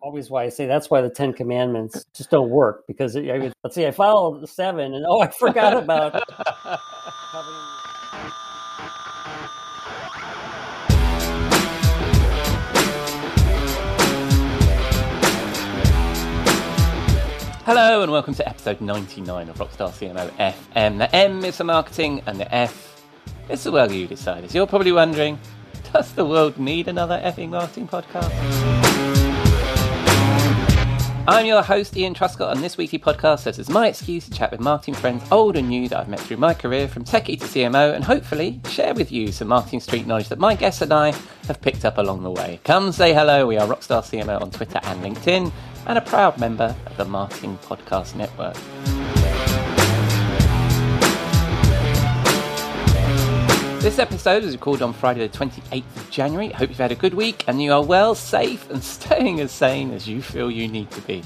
always why I say that's why the Ten Commandments just don't work because it, I, let's see, I followed the seven and oh, I forgot about. Hello and welcome to episode 99 of Rockstar CMO FM. The M is for marketing and the F is the well you decide. As you're probably wondering, does the world need another effing marketing podcast? I'm your host, Ian Truscott, and this weekly podcast this is my excuse to chat with marketing friends old and new that I've met through my career from techie to CMO and hopefully share with you some marketing street knowledge that my guests and I have picked up along the way. Come say hello. We are Rockstar CMO on Twitter and LinkedIn and a proud member of the Marketing Podcast Network. This episode was recorded on Friday, the 28th of January. I hope you've had a good week and you are well, safe, and staying as sane as you feel you need to be.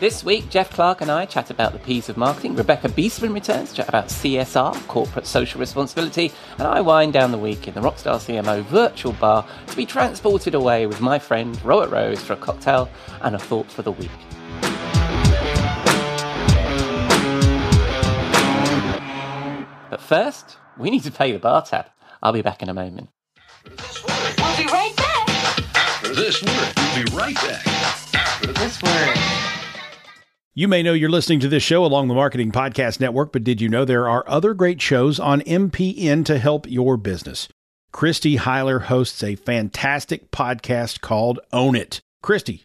This week, Jeff Clark and I chat about the P's of marketing. Rebecca Biestman returns to chat about CSR, corporate social responsibility, and I wind down the week in the Rockstar CMO virtual bar to be transported away with my friend Robert Rose for a cocktail and a thought for the week. But first, we need to pay the bar tab. I'll be back in a moment. We'll be right back. After this word, we'll be right back. After this word. You may know you're listening to this show along the Marketing Podcast Network, but did you know there are other great shows on MPN to help your business? Christy Hiler hosts a fantastic podcast called Own It. Christy,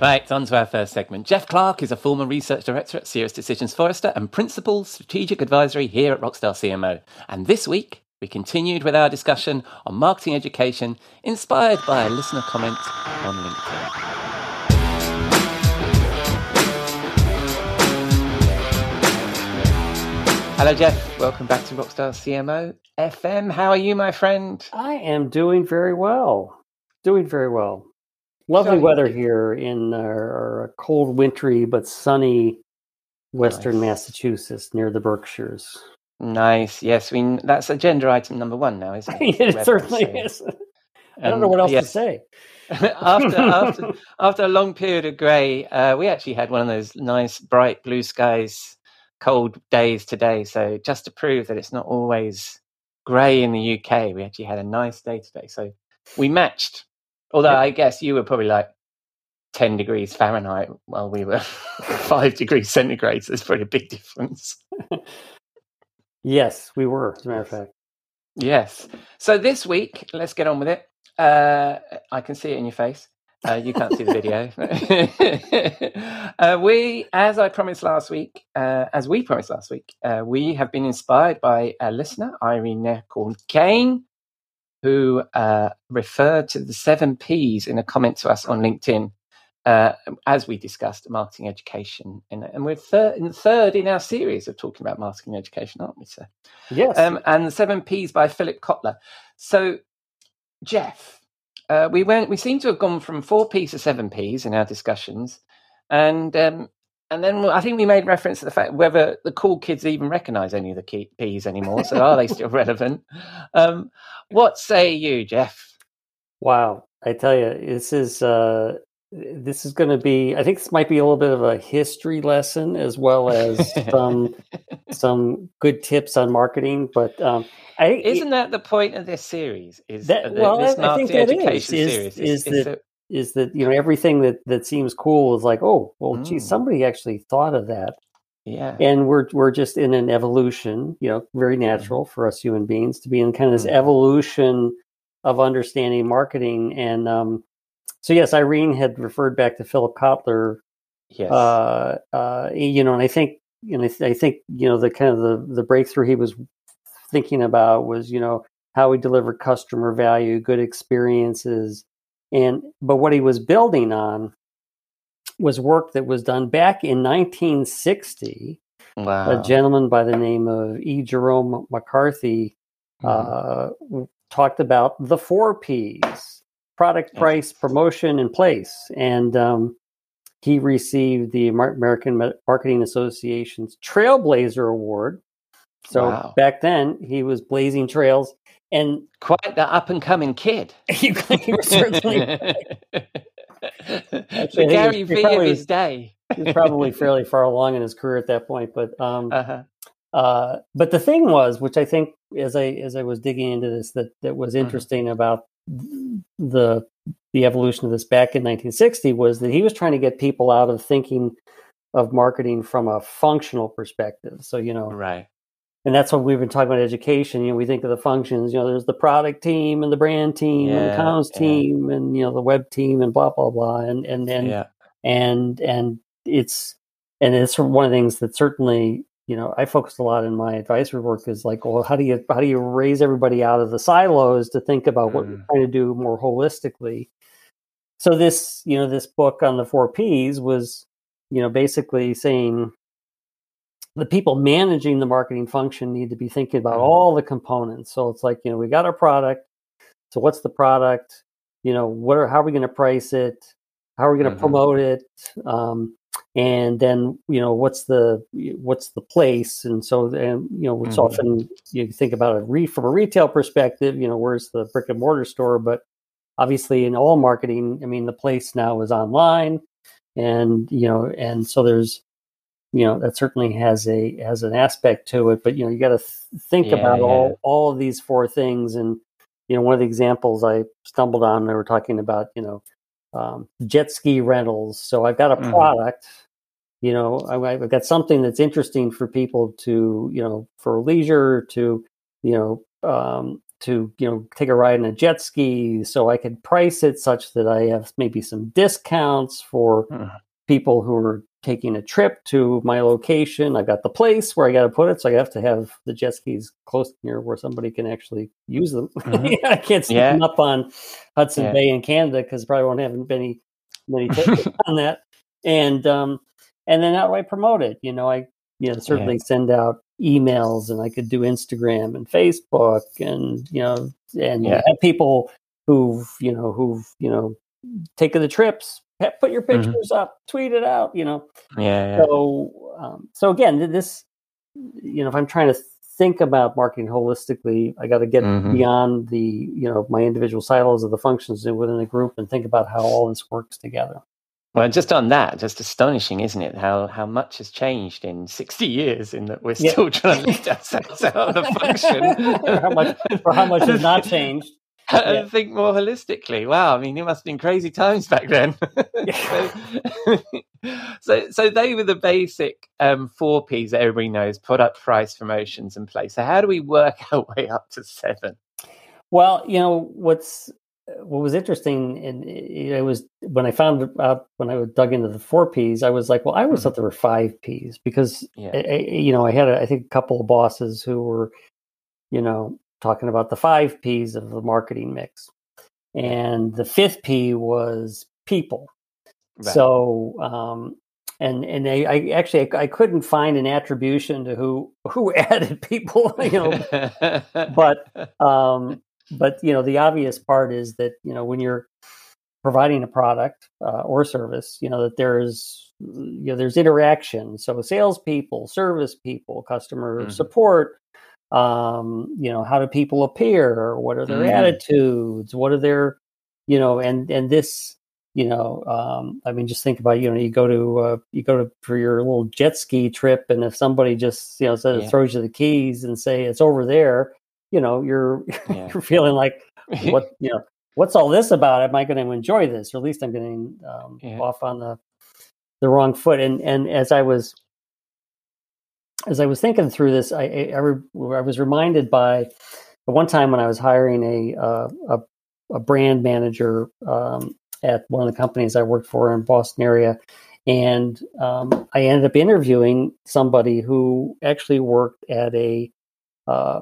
Right, on to our first segment. Jeff Clark is a former research director at SiriusDecisions Forrester and principal strategic advisory here at Rockstar CMO. And this week, we continued with our discussion on marketing education inspired by a listener comment on LinkedIn. Hello, Jeff. Welcome back to Rockstar CMO FM. How are you, my friend? I am doing very well. Doing very well. Lovely weather here in our, our, cold, wintry but sunny western nice. Massachusetts near the Berkshires. Nice. Yes, we. That's agenda item number one now, isn't it? it certainly is. I don't know what else yes. to say. after after after a long period of grey, uh, we actually had one of those nice, bright blue skies, cold days today. So just to prove that it's not always grey in the UK, we actually had a nice day today. So we matched Although yeah. I guess you were probably like 10 degrees Fahrenheit while we were 5 degrees centigrade. So there's pretty a big difference. yes, we were, as a matter of fact. Yes. So this week, let's get on with it. Uh, I can see it in your face. Uh, you can't see the video. uh, we, as I promised last week, uh, as we promised last week, uh, we have been inspired by a listener, Irene called Kane, who uh, referred to the seven P's in a comment to us on LinkedIn, uh, as we discussed marketing education. In, and we're third, in third in our series of talking about marketing education, aren't we, sir? Yes. Um, and the seven P's by Philip Kotler. So, Jeff, uh, we went. We seem to have gone from four P's to seven P's in our discussions, and um, and then I think we made reference to the fact whether the cool kids even recognise any of the key P's anymore. So are they still relevant? Um, what say you, Jeff? Wow, I tell you, this is uh, this is going to be. I think this might be a little bit of a history lesson as well as some some good tips on marketing. But um, I, isn't that the point of this series? Is that, well, this I, I think that is, is, is, is, that is that you know everything that that seems cool is like oh well mm. geez somebody actually thought of that yeah and we're we're just in an evolution you know very mm-hmm. natural mm. for us human beings to be in kind of this mm. evolution of understanding marketing and um so yes irene had referred back to philip kotler yes uh uh you know and i think you know i think you know the kind of the the breakthrough he was thinking about was, you know, how we deliver customer value, good experiences, and but what he was building on was work that was done back in 1960. Wow. A gentleman by the name of E. Jerome McCarthy Mhm. uh, talked about the four P's: product, price, promotion, and place. And um, he received the American Marketing Association's Trailblazer Award. So Wow. back then, he was blazing trails, and Quite the up and coming kid. was certainly Actually, Gary Vee probably- of his day. he was probably fairly far along in his career at that point. But um, Uh-huh. Uh, but the thing was, which I think, as I as I was digging into this, that that was Mhm. interesting about the the evolution of this back in 1960 was that he was trying to get people out of thinking of marketing from a functional perspective. So you know, Right. And that's what we've been talking about education. You know, we think of the functions. You know, there's the product team and the brand team and the Yeah, comms yeah. team and you know the web team and blah blah blah. And and and yeah. and and it's and it's one of the things that certainly you know I focused a lot in my advisory work is like well how do you how do you raise everybody out of the silos to think about what you're Mm. trying to do more holistically so this you know this book on the four P's was you know basically saying the people managing the marketing function need to be thinking about Mhm. all the components. So it's like you know we got our product. So what's the product? You know what are how are we going to price it? How are we going to Mhm. promote it? Um, and then you know what's the what's the place? And so and you know it's Mhm. often you think about it re, from a retail perspective you know where's the brick and mortar store? But obviously in all marketing i mean the place now is online and you know and so there's you know that certainly has a has an aspect to it but you know you got to th- think Yeah, about yeah. all all of these four things and you know one of the examples i stumbled on they were talking about you know um, jet ski rentals so i've got a Mhm. product you know I- i've got something that's interesting for people to you know for leisure to you know um, to you know take a ride in a jet ski so i could price it such that i have maybe some discounts for Mhm. people who are taking a trip to my location i've got the place where i got to put it so i have to have the jet skis close near where somebody can actually use them Mhm. i can't stick Yeah. them up on hudson Yeah. bay in canada because probably won't have many many on that and um and then how do i promote it you know i you know certainly send out emails and i could do instagram and facebook and you know and Yeah. have people who've you know who've you know taken the trips put your Mhm. pictures up tweet it out you know Yeah. yeah. so um, so again this you know if i'm trying to think about marketing holistically i got to get Mhm. beyond the you know my individual silos of the functions within the group and think about how all this works together Well, just on that, just astonishing, isn't it? How how much has changed in sixty years, in that we're Yeah. still trying to lift ourselves out of the function. How much- how much has not changed. And Yeah. think more holistically. Wow, I mean, it must have been crazy times back then. so, so, so they were the basic um, four P's that everybody knows: product, price, promotions, and place. So, how do we work our way up to seven? Well, you know what's what was interesting, and it, was when I found out when I dug into the four P's, I was like, well, I always Mhm. thought there were five P's because Yeah. I- I- you know I had a, I think a couple of bosses who were you know talking about the five P's of the marketing mix, and the fifth P was people. Right. So, um, and and I, I actually I, I couldn't find an attribution to who who added people, you know, but um, but you know the obvious part is that you know when you're providing a product uh, or service, you know that there's you know there's interaction. So salespeople, service people, customer Mhm. support. Um, you know how do people appear? What are their Mhm. attitudes? What are their you know and and this you know um i mean just think about you know you go to uh, you go to for your little jet ski trip and if somebody just you know says Yeah. throws you the keys and say it's over there you know you're Yeah. you're feeling like what you know what's all this about am i going to enjoy this or at least i'm getting um, Yeah. off on the the wrong foot and and as i was as i was thinking through this i i, I, re- I was reminded by one time when i was hiring a uh, a, a brand manager um, at one of the companies i worked for in boston area. And um, i ended up interviewing somebody who actually worked at a uh,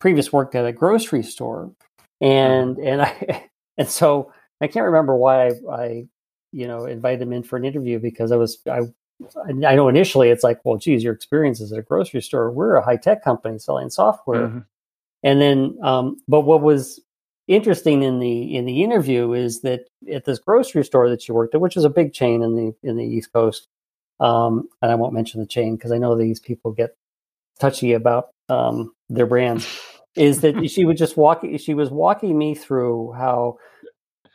previous worked at a grocery store, and and I and so I can't remember why I, I you know invited him in for an interview because I was I I know initially it's like well geez your experience is at a grocery store we're a high tech company selling software Mhm. and then um, but what was interesting in the in the interview is that at this grocery store that you worked at which is a big chain in the in the east coast um, and i won't mention the chain because i know these people get touchy about um, their brands is that she would just walk she was walking me through how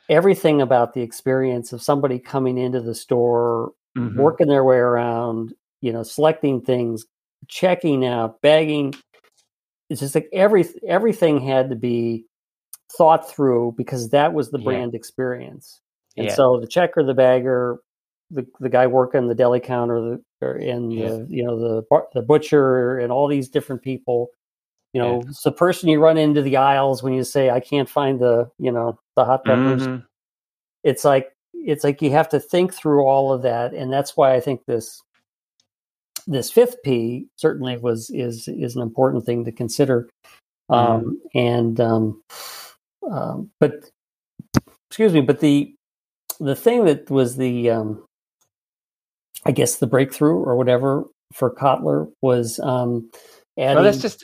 everything about the experience of somebody coming into the store Mhm. working their way around you know selecting things checking out bagging it's just like every everything had to be thought through because that was the Yeah. brand experience and Yeah. so the checker the bagger the, the guy working the deli counter the or, and Yeah. the you know the bar- the butcher and all these different people you know it's the person you run into the aisles when you say i can't find the you know the hot peppers Mhm. it's like it's like you have to think through all of that and that's why i think this this fifth p certainly was is is an important thing to consider. Um and um, um but excuse me but the the thing that was the um i guess the breakthrough or whatever for kotler was um adding Well, let's just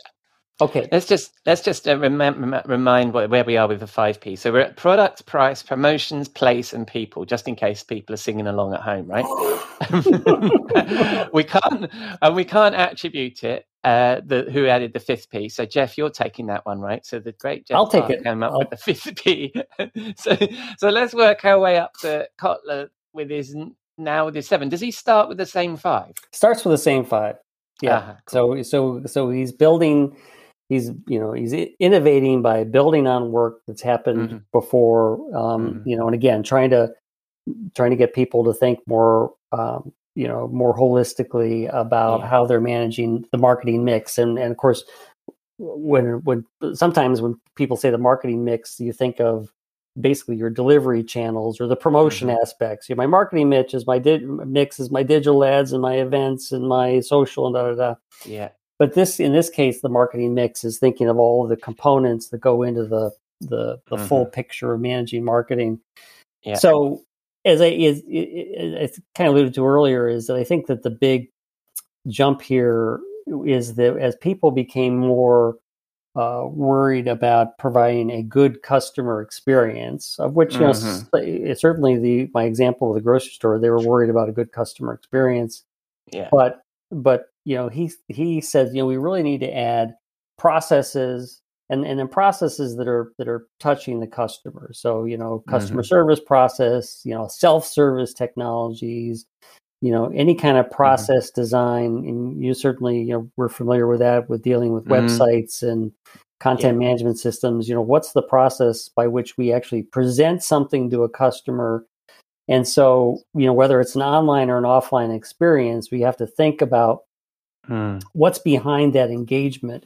okay let's just let's just uh, remind what, where we are with the five P. So we're at product, price, promotions, place, and people. Just in case people are singing along at home, right? we can't and we can't attribute it. Uh, the who added the fifth P? So Jeff, you're taking that one, right? So the great Jeff I'll take Clark it. came up I'll- with the fifth P. so so let's work our way up to Kotler with his now with his seven. Does he start with the same five? starts with the same five yeah Ah, so so so he's building he's you know he's innovating by building on work that's happened Mhm. before um Mhm. you know and again trying to trying to get people to think more um you know more holistically about Yeah. how they're managing the marketing mix and and of course when when sometimes when people say the marketing mix you think of basically your delivery channels or the promotion Mm-hmm. aspects. You know, my marketing mix is my di- mix is my digital ads and my events and my social and da da da. Yeah. But this in this case, the marketing mix is thinking of all of the components that go into the the, the full picture of managing marketing. Mm-hmm. Yeah. So as I is it's kind of alluded to earlier, is that I think that the big jump here is that as people became more uh, worried about providing a good customer experience, of which you know Mhm. s- certainly the my example of the grocery store, they were worried about a good customer experience. Yeah. But but you know he he says you know we really need to add processes and and then processes that are that are touching the customer. So you know customer service process, you know self service technologies, you know any kind of process design. And you certainly you know we're familiar with that with dealing with Mhm. websites and content management systems. You know what's the process by which we actually present something to a customer? And so you know whether it's an online or an offline experience we have to think about Hmm. what's behind that engagement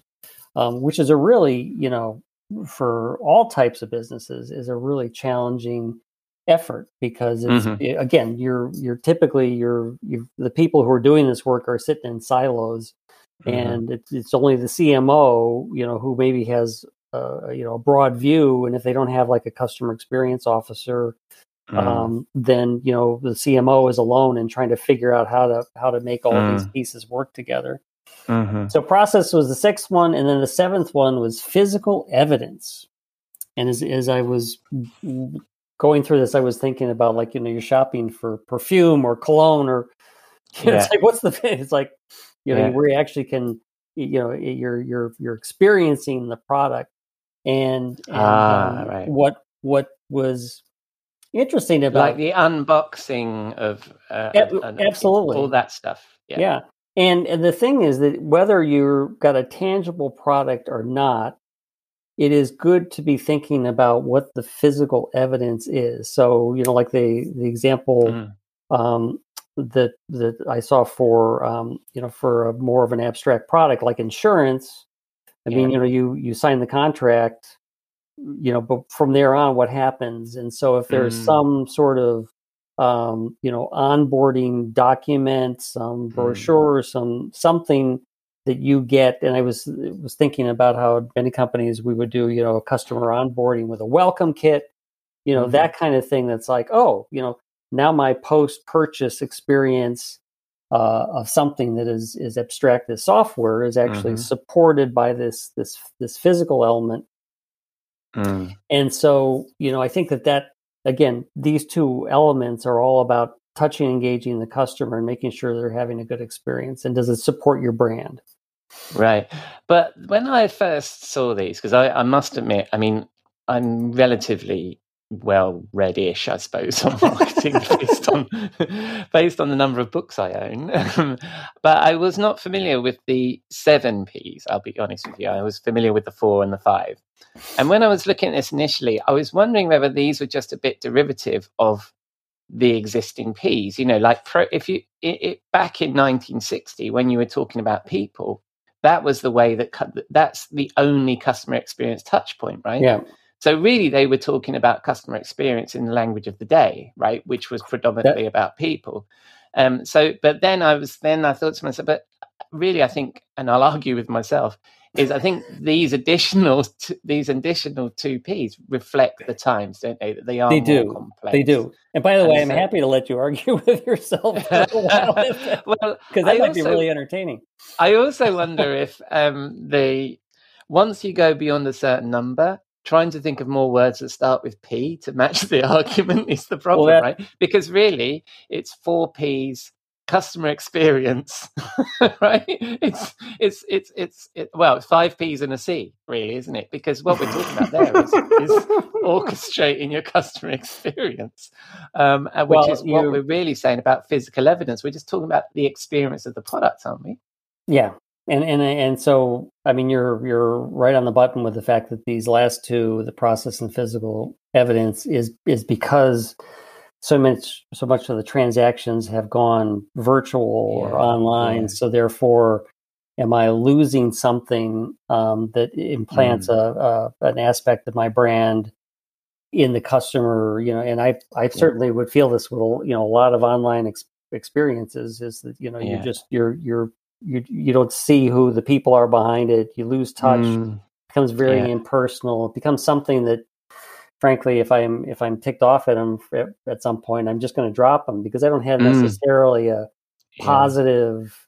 um, which is a really you know for all types of businesses is a really challenging effort because it's Mhm. i- again you're you're typically you're you the people who are doing this work are sitting in silos Mhm. and it's, it's only the cmo you know who maybe has uh, you know a broad view and if they don't have like a customer experience officer Hmm. um, then you know the cmo is alone and trying to figure out how to how to make all these pieces work together Mhm. so process was the sixth one, and then the seventh one was physical evidence. And as as I was going through this, I was thinking about like you know you're shopping for perfume or cologne or you know, it's like what's the it's like you know Yeah. where you actually can you know you're you're you're experiencing the product and, and Ah, um, right. what what was interesting about like the unboxing of uh, Ab- and- and absolutely. all that stuff. Yeah. Yeah. And and the thing is that whether you've got a tangible product or not, it is good to be thinking about what the physical evidence is. So, you know, like the the example Mm. um, that that I saw for um, you know for a more of an abstract product like insurance. I mean, you know, you you sign the contract, you know, but from there on, what happens? And so, if there's Mm. some sort of um, you know onboarding document, some Mm. brochure, some something that you get. And I was was thinking about how many companies we would do, you know, a customer onboarding with a welcome kit, you know, Mhm. that kind of thing. That's like, oh, you know, now my post purchase experience uh, of something that is is abstract as software is actually Mhm. supported by this this this physical element Mm. and so, you know, I think that that again, these two elements are all about touching, engaging the customer, and making sure they're having a good experience. And does it support your brand? Right. But when I first saw these, because I, I must admit, I mean, I'm relatively well read-ish, I suppose, on marketing based on based on the number of books I own. but I was not familiar with the seven P's. I'll be honest with you. I was familiar with the four and the five. And when I was looking at this initially, I was wondering whether these were just a bit derivative of the existing P's. You know, like pro, if you it, it, back in 1960 when you were talking about people, that was the way that that's the only customer experience touch point, right? Yeah, So really, they were talking about customer experience in the language of the day, right, which was predominantly about people. Um, so, but then I was then I thought to myself, but really, I think, and I'll argue with myself, is I think these additional t- these additional two P's reflect the times, don't they? That they are They do. complex. they do. And by the And way, I'm happy to let you argue with yourself for a while well, because I that might be really entertaining. I also wonder if um, the once you go beyond a certain number, trying to think of more words that start with P to match the argument is the problem, that- right? Because really, it's four P's customer experience, right? It's it's it's it's it, well, it's five P's and a C, really, isn't it? Because what we're talking about there is, is orchestrating your customer experience, um, and which Well, is what you- we're really saying about physical evidence. We're just talking about the experience of the product, aren't we? Yeah. And and and so I mean you're you're right on the button with the fact that these last two, the process and physical evidence, is is because so much so much of the transactions have gone virtual or online. yeah. So therefore, am I losing something um, that implants Mm. a, a an aspect of my brand in the customer? You know, and I I certainly would feel this with you know a lot of online ex- experiences is that you know you just you're you're you you don't see who the people are behind it. You lose touch. Mm, becomes very Yeah. impersonal. It becomes something that, frankly, if I'm if I'm ticked off at them at, some point, I'm just going to drop them because I don't have Mm. necessarily a positive,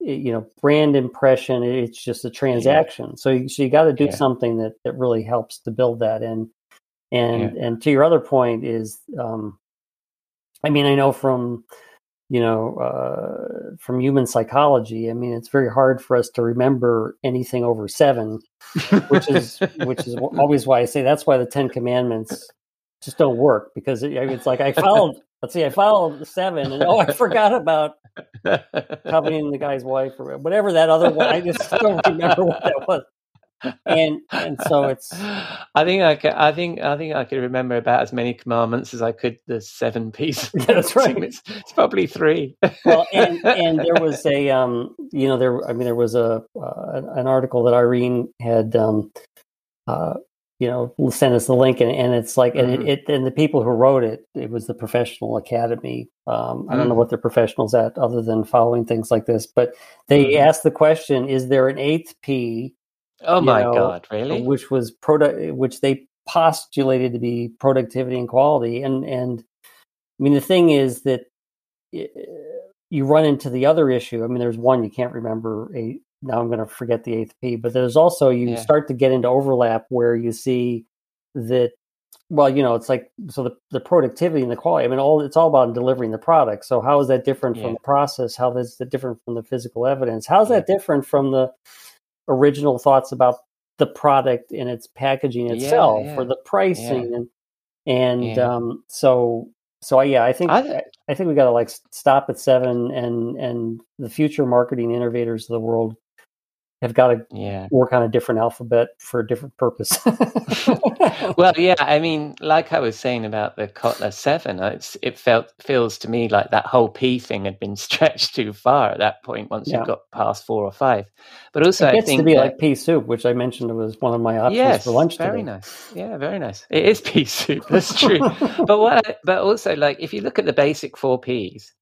y- you know, brand impression. It's just a transaction. So you, so you got to do Yeah. something that that really helps to build that. And and and to your other point is, um, I mean, I know from you know, uh, from human psychology. I mean, it's very hard for us to remember anything over seven, which is which is always why I say that's why the Ten Commandments just don't work because it, it's like I followed. Let's see, I followed seven, and oh, I forgot about coveting the guy's wife or whatever that other one. I just don't remember what that was. And and so it's I think I could, I think I think I could remember about as many commandments as I could the seven pieces. Yeah, that's right. It's, it's probably three. well, and and there was a um, you know, there. I mean, there was a uh, an article that Irene had um, uh, you know, sent us the link, and, and it's like, and Mhm. it, it, and the people who wrote it, it was the Professional Academy. Um, I don't know Mm. what they're professionals at, other than following things like this, but they Mhm. asked the question: Is there an eighth P? Oh my know, god, really? which was product, which they postulated to be productivity and quality. And and I mean, the thing is that eh, you run into the other issue. I mean, there's one you can't remember a. Now I'm going to forget the eighth P, but there's also you Yeah. start to get into overlap where you see that. Well, you know, it's like so the, the productivity and the quality. I mean, all it's all about delivering the product. So how is that different from the process? How is that different from the physical evidence? How's that different from the original thoughts about the product and its packaging itself yeah. or the pricing and and Yeah. um so so I- yeah i think I I, think we got to like stop at seven and and the future marketing innovators of the world have got to yeah. work on a different alphabet for a different purpose Well, yeah. I mean, like I was saying about the Kotler Seven, uh, it's, it felt feels to me like that whole P thing had been stretched too far at that point. Once Yeah. you got past four or five, but also it I think to be that- like pea soup which i mentioned was one of my options yes, for lunch very today nice. Yeah, very nice. It is pea soup. That's true. but what? I, but also, like, if you look at the basic four Ps,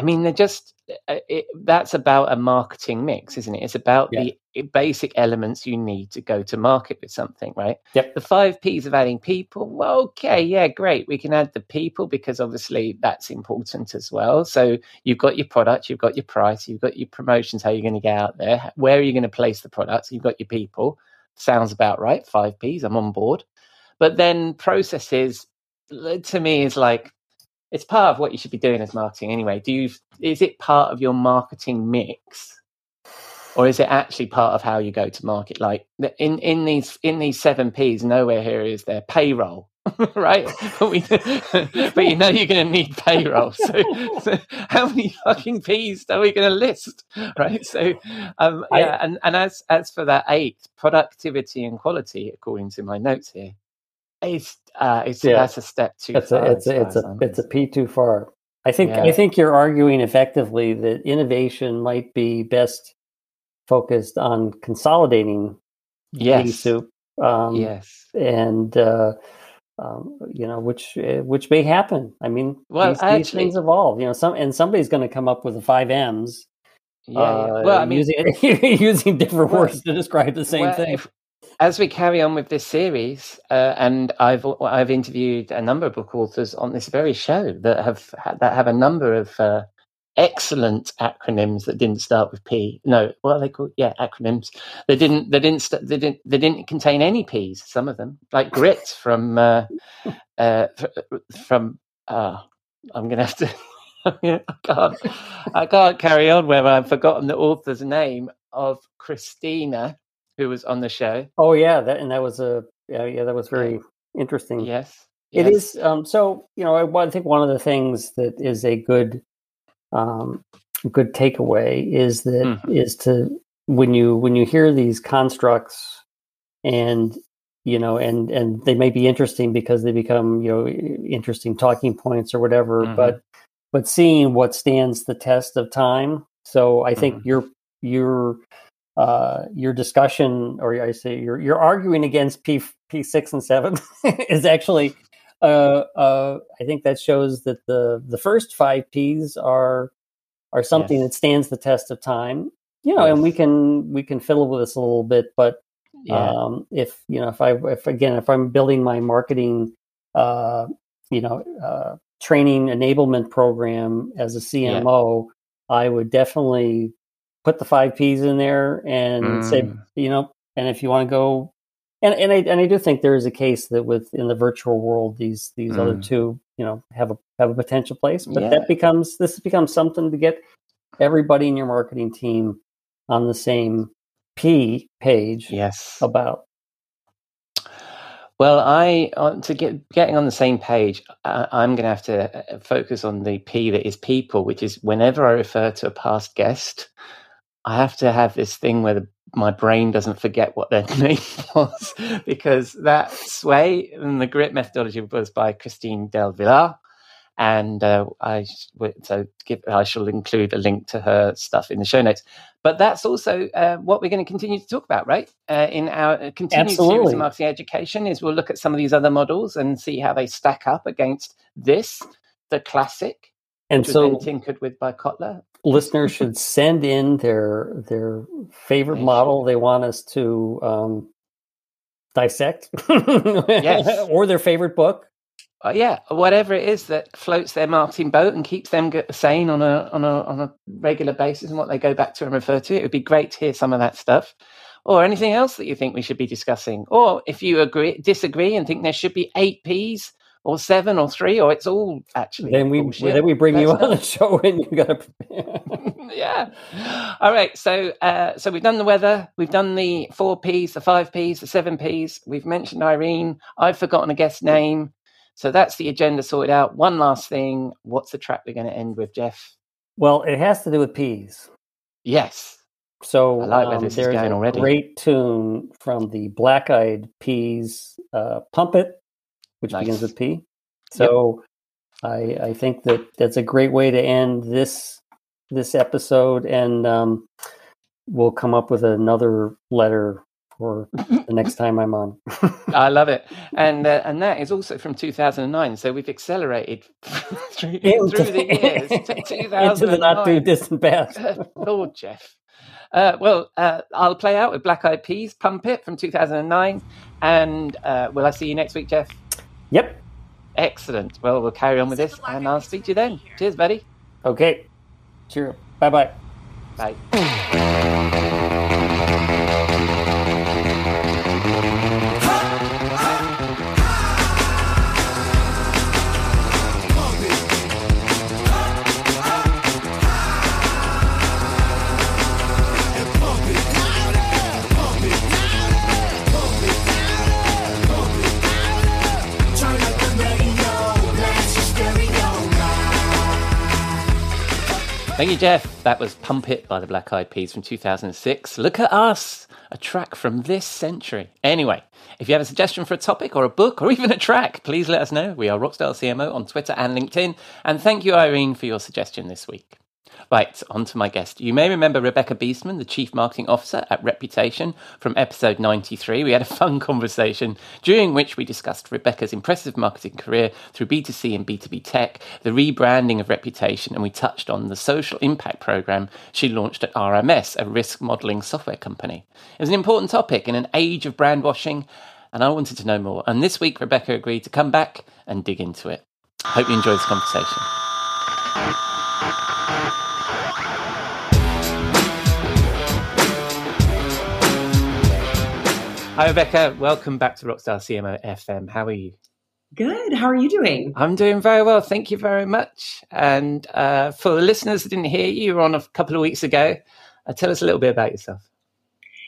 I mean, they're just uh, it, that's about a marketing mix, isn't it? It's about Yeah. the basic elements you need to go to market with something, right? Yep. The five P's of adding people. Well, okay, yeah, great. We can add the people because obviously that's important as well. So you've got your product, you've got your price, you've got your promotions, how you're going to get out there, where are you going to place the products, you've got your people. Sounds about right. Five P's. I'm on board. But then processes to me is like it's part of what you should be doing as marketing anyway. Do you is it part of your marketing mix? Or is it actually part of how you go to market? Like in, in these in these seven P's, nowhere here is there payroll, right? But, we, but you know you're going to need payroll. So, so how many fucking P's are we going to list, right? So um, yeah, and, and as as for that eight, productivity and quality, according to my notes here, it's uh, it's Yeah. that's a step too It's far. a it's a it's a it's a p too far. I think Yeah. I think you're arguing effectively that innovation might be best focused on consolidating yes, soup. Um, yes. and uh, um, you know which uh, which may happen. I mean, Well, these, these things evolve. You know, some and somebody's going to come up with the five M's. Yeah, uh, yeah. Well, I mean, using using different Well, words to describe the same well, thing. if- as we carry on with this series, uh, and I've I've interviewed a number of book authors on this very show that have that have a number of uh, excellent acronyms that didn't start with P. No, what are they called? Yeah, acronyms. They didn't. They didn't. St- they didn't. They didn't contain any P's. Some of them, like grit from uh, uh, from. Uh, I'm gonna have to. I can't. I can't carry on where I've forgotten the author's name of Christina, who was on the show. Oh yeah, that and that was a yeah, yeah that was very interesting. Yes, It yes. is. Um, so you know, I, I think one of the things that is a good, um, good takeaway is that is Mhm. to when you when you hear these constructs, and you know, and and they may be interesting because they become you know interesting talking points or whatever, Mhm. but but seeing what stands the test of time. So I think Mhm. your your uh, your discussion, or I say you're you're arguing against P P six and seven, is actually, uh, uh, I think that shows that the the first five P's are are something Yes. that stands the test of time. You know, and we can we can fiddle with this a little bit, but yeah, um, if you know if I if again if I'm building my marketing, uh, you know, uh, training enablement program as a CMO, I would definitely put the five P's in there and say, Mm. you know, and if you want to go, and and I and I do think there is a case that with in the virtual world, these these other Mm. two, you know, have a have a potential place, but Yeah. that becomes this becomes something to get everybody in your marketing team on the same P page yes. about. Well, I uh, to get getting on the same page, I, I'm going to have to uh, focus on the P that is people, which is whenever I refer to a past guest, I have to have this thing where the, my brain doesn't forget what their name was, because that sway and the grit methodology was by Christine Del Villar, and uh, I so give, I shall include a link to her stuff in the show notes. But that's also uh, what we're going to continue to talk about, right? Uh, in our uh, continued series Absolutely. of marketing education, is we'll look at some of these other models and see how they stack up against this, the classic, And so tinkered with by Kotler. listeners should send in their their favorite They model they want us to um, dissect, Yes. or their favorite book. Uh, yeah, whatever it is that floats their marketing boat and keeps them sane on a on a on a regular basis and what they go back to and refer to. It would be great to hear some of that stuff, or anything else that you think we should be discussing. Or if you agree, disagree, and think there should be eight P's or seven or three, or it's all actually Then we bullshit, then we bring you on the show and you got to. yeah. All right. So, uh, so we've done the weather. We've done the four P's, the five P's, the seven P's. We've mentioned Irene. I've forgotten a guest name. So that's the agenda sorted out. One last thing. What's the track we're going to end with, Jeff? well, it has to do with peas. Yes. So I like where um, this is going already. great tune from the Black Eyed Peas, uh, "Pump It," which begins with P. So I I think that that's a great way to end this this episode, and um, we'll come up with another letter for the next time I'm on. I love it, and uh, and that is also from 2009. So we've accelerated through, Into- through the years to Into the not too 2009. distant past. Lord Jeff. Uh, well, uh, I'll play out with Black Eyed Peas, Pump It from 2009. And uh, will I see you next week, Jeff? Yep. Excellent. Well, we'll carry on with this and I'll speak to you then. Cheers, buddy. Okay. Cheerio. Bye bye. Bye. Thank you, Jeff. That was Pump It by the Black Eyed Peas from 2006. Look at us, a track from this century. Anyway, if you have a suggestion for a topic or a book or even a track, please let us know. We are Rockstar CMO on Twitter and LinkedIn. And thank you, Irene, for your suggestion this week. Right, on to my guest. You may remember Rebecca Biestman, the Chief Marketing Officer at Reputation from episode 93. We had a fun conversation during which we discussed Rebecca's impressive marketing career through B2C and B2B tech, the rebranding of Reputation, and we touched on the social impact program she launched at RMS, a risk modeling software company. It was an important topic in an age of brand washing, and I wanted to know more. And this week, Rebecca agreed to come back and dig into it. Hope you enjoyed this conversation. Hi, Rebecca. Welcome back to Rockstar CMO FM. How are you? Good. How are you doing? I'm doing very well. Thank you very much. And uh, for the listeners that didn't hear you, you were on a couple of weeks ago. Uh, tell us a little bit about yourself.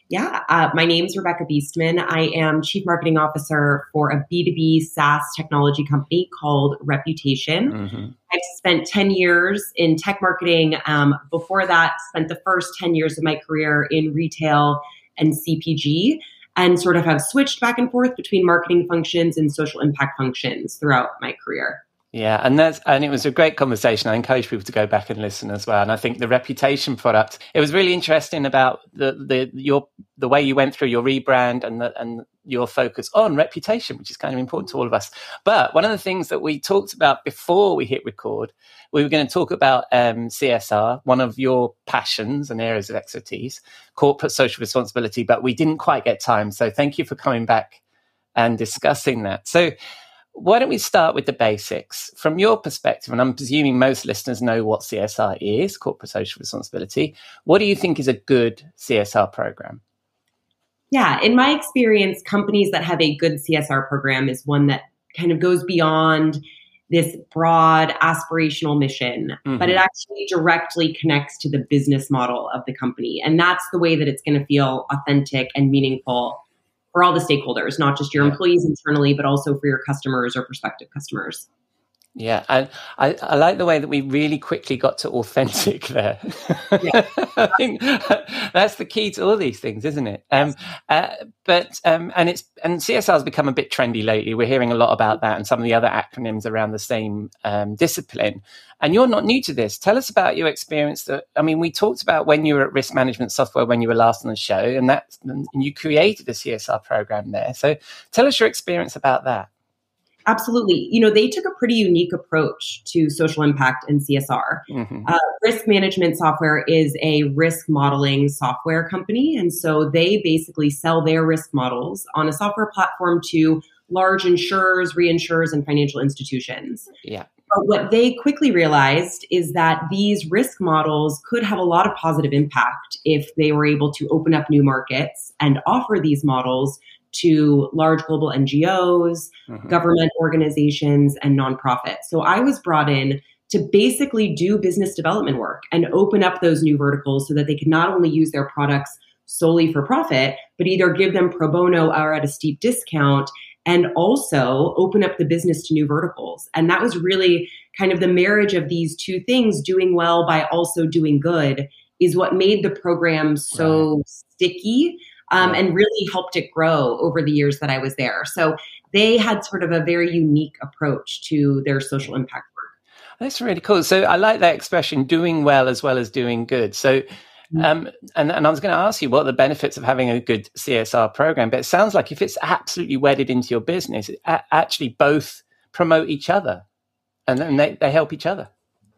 Yeah, uh, my is Rebecca Biestman. I am Chief Marketing Officer for a B2B SaaS technology company called Reputation. Mm-hmm. I've spent 10 years in tech marketing. Um, before that, spent the first 10 years of my career in retail and CPG, and sort of have switched back and forth between marketing functions and social impact functions throughout my career. Yeah, and that's and it was a great conversation. I encourage people to go back and listen as well. And I think the reputation product, it was really interesting about the the your the way you went through your rebrand and the, and your focus on reputation, which is kind of important to all of us. But one of the things that we talked about before we hit record, we were going to talk about um, CSR, one of your passions and areas of expertise, corporate social responsibility. But we didn't quite get time, so thank you for coming back and discussing that. So why don't we start with the basics from your perspective? And I'm presuming most listeners know what CSR is, corporate social responsibility. What do you think is a good CSR program? Yeah, in my experience, companies that have a good CSR program is one that kind of goes beyond this broad aspirational mission, Mhm. but it actually directly connects to the business model of the company. And that's the way that it's going to feel authentic and meaningful for all the stakeholders, not just your employees internally, but also for your customers or prospective customers. Yeah, and I, I like the way that we really quickly got to authentic there. I think that's the key to all these things, isn't it? Um, uh, but um, and it's and CSR has become a bit trendy lately. We're hearing a lot about that and some of the other acronyms around the same um, discipline. And you're not new to this. Tell us about your experience. That I mean, we talked about when you were at Risk Management Software when you were last on the show, and that and you created a CSR program there. So tell us your experience about that. Absolutely. You know, they took a pretty unique approach to social impact and CSR. hmm Uh, risk management software is a risk modeling software company. And so they basically sell their risk models on a software platform to large insurers, reinsurers, and financial institutions. Yeah. But what they quickly realized is that these risk models could have a lot of positive impact if they were able to open up new markets and offer these models to large global NGOs, Mhm. government organizations, and nonprofits. So I was brought in to basically do business development work and open up those new verticals so that they could not only use their products solely for profit, but either give them pro bono or at a steep discount and also open up the business to new verticals. And that was really kind of the marriage of these two things doing well by also doing good is what made the program so sticky um, and really helped it grow over the years that I was there. So they had sort of a very unique approach to their social impact work. That's really cool. So I like that expression, doing well as well as doing good. So Um, and, and I was going to ask you what are the benefits of having a good CSR program, but it sounds like if it's absolutely wedded into your business, it a- actually both promote each other and then they, they help each other.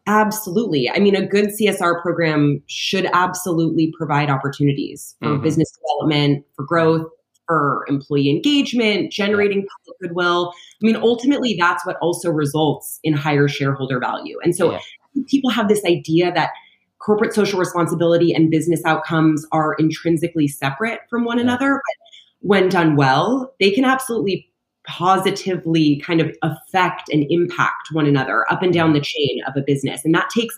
Absolutely. I mean, a good CSR program should absolutely provide opportunities for Mhm. business development, for growth, for employee engagement, generating public goodwill. I mean, ultimately, that's what also results in higher shareholder value. And so Yeah. people have this idea that corporate social responsibility and business outcomes are intrinsically separate from one Yeah. another. But when done well, they can absolutely positively kind of affect and impact one another up and down the chain of a business. And that takes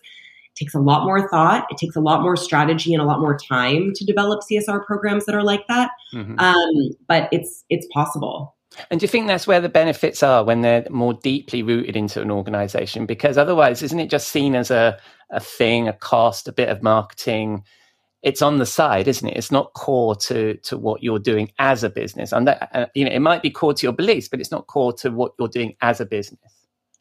takes a lot more thought. It takes a lot more strategy and a lot more time to develop CSR programs that are like that. Mhm. Um, but it's it's possible. And do you think that's where the benefits are when they're more deeply rooted into an organization? Because otherwise, isn't it just seen as a, a thing, a cost, a bit of marketing? It's on the side, isn't it? It's not core to to what you're doing as a business. And that, uh, you know, it might be core to your beliefs, but it's not core to what you're doing as a business.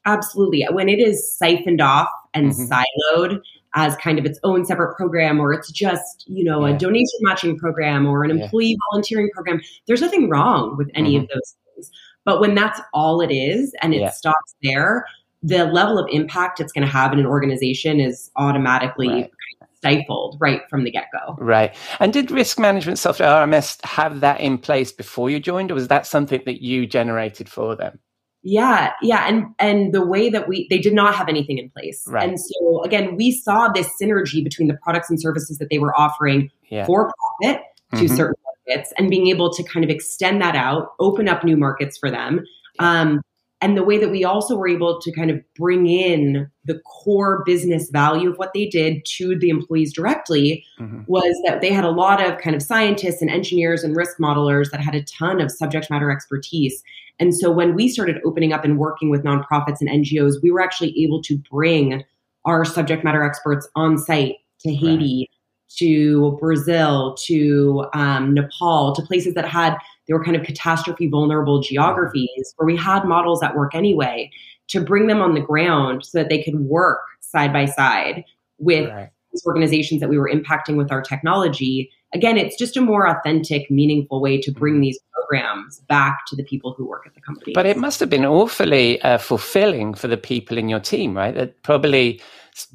Absolutely. When it is siphoned off and Mhm. siloed as kind of its own separate program, or it's just, you know, Yeah. a donation matching program or an Yeah. employee volunteering program, there's nothing wrong with any of those things. But when that's all it is and it Yeah. stops there, the level of impact it's going to have in an organization is automatically Right. Stifled right from the get go. Right. And did risk management software RMS have that in place before you joined, or was that something that you generated for them? Yeah, yeah, and and the way that we they did not have anything in place, Right. and so again, we saw this synergy between the products and services that they were offering Yeah. for profit to Mhm. certain markets, and being able to kind of extend that out, open up new markets for them, um, and the way that we also were able to kind of bring in the core business value of what they did to the employees directly Mhm. was that they had a lot of kind of scientists and engineers and risk modelers that had a ton of subject matter expertise. And so when we started opening up and working with nonprofits and NGOs, we were actually able to bring our subject matter experts on site to Haiti, to Brazil, to um, Nepal, to places that had they were kind of catastrophe vulnerable geographies where we had models at work anyway to bring them on the ground so that they could work side by side with Right. these organizations that we were impacting with our technology. Again, it's just a more authentic, meaningful way to bring these programs back to the people who work at the company. But it must have been awfully uh, fulfilling for the people in your team, right? That probably,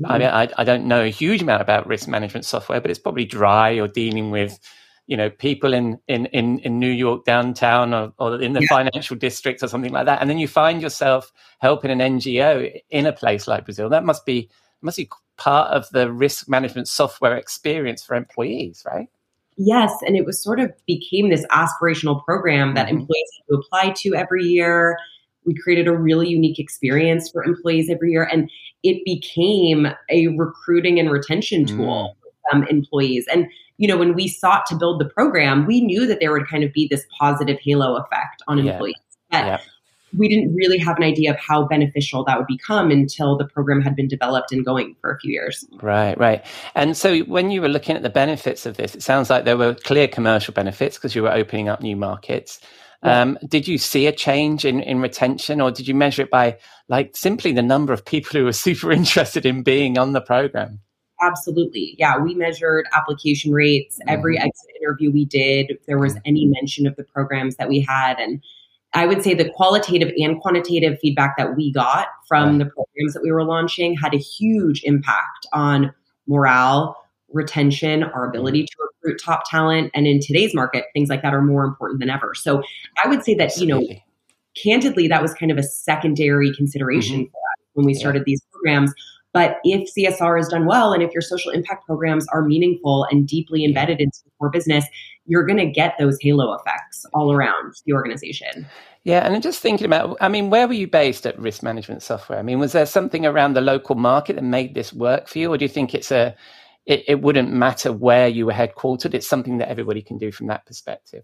I mean, I, I don't know a huge amount about risk management software, but it's probably dry or dealing with, you know, people in in in, in New York downtown or, or in the financial district or something like that, and then you find yourself helping an NGO in a place like Brazil. That must be must be part of the risk management software experience for employees, right? Yes, and it was sort of became this aspirational program that Mhm. employees had to apply to every year. We created a really unique experience for employees every year, and it became a recruiting and retention tool for um, employees. And you know, when we sought to build the program, we knew that there would kind of be this positive halo effect on Yeah. employees. But Yeah. we didn't really have an idea of how beneficial that would become until the program had been developed and going for a few years. Right, right. And so when you were looking at the benefits of this, it sounds like there were clear commercial benefits because you were opening up new markets. Um, did you see a change in, in retention or did you measure it by like simply the number of people who were super interested in being on the program? Absolutely. Yeah, we measured application rates. Every Mm-hmm. exit interview we did, if there was any mention of the programs that we had. And I would say the qualitative and quantitative feedback that we got from Right. the programs that we were launching had a huge impact on morale, retention, our ability to recruit top talent. And in today's market, things like that are more important than ever. So I would say that, you know, candidly, that was kind of a secondary consideration for us when we Mm-hmm. Started these programs. But if CSR is done well and if your social impact programs are meaningful and deeply embedded into the core business, you're going to get those halo effects all around the organization. Yeah, and I'm just thinking about, I mean, where were you based at risk management software? I mean, was there something around the local market that made this work for you? Or do you think it's a, it, it wouldn't matter where you were headquartered? It's something that everybody can do from that perspective.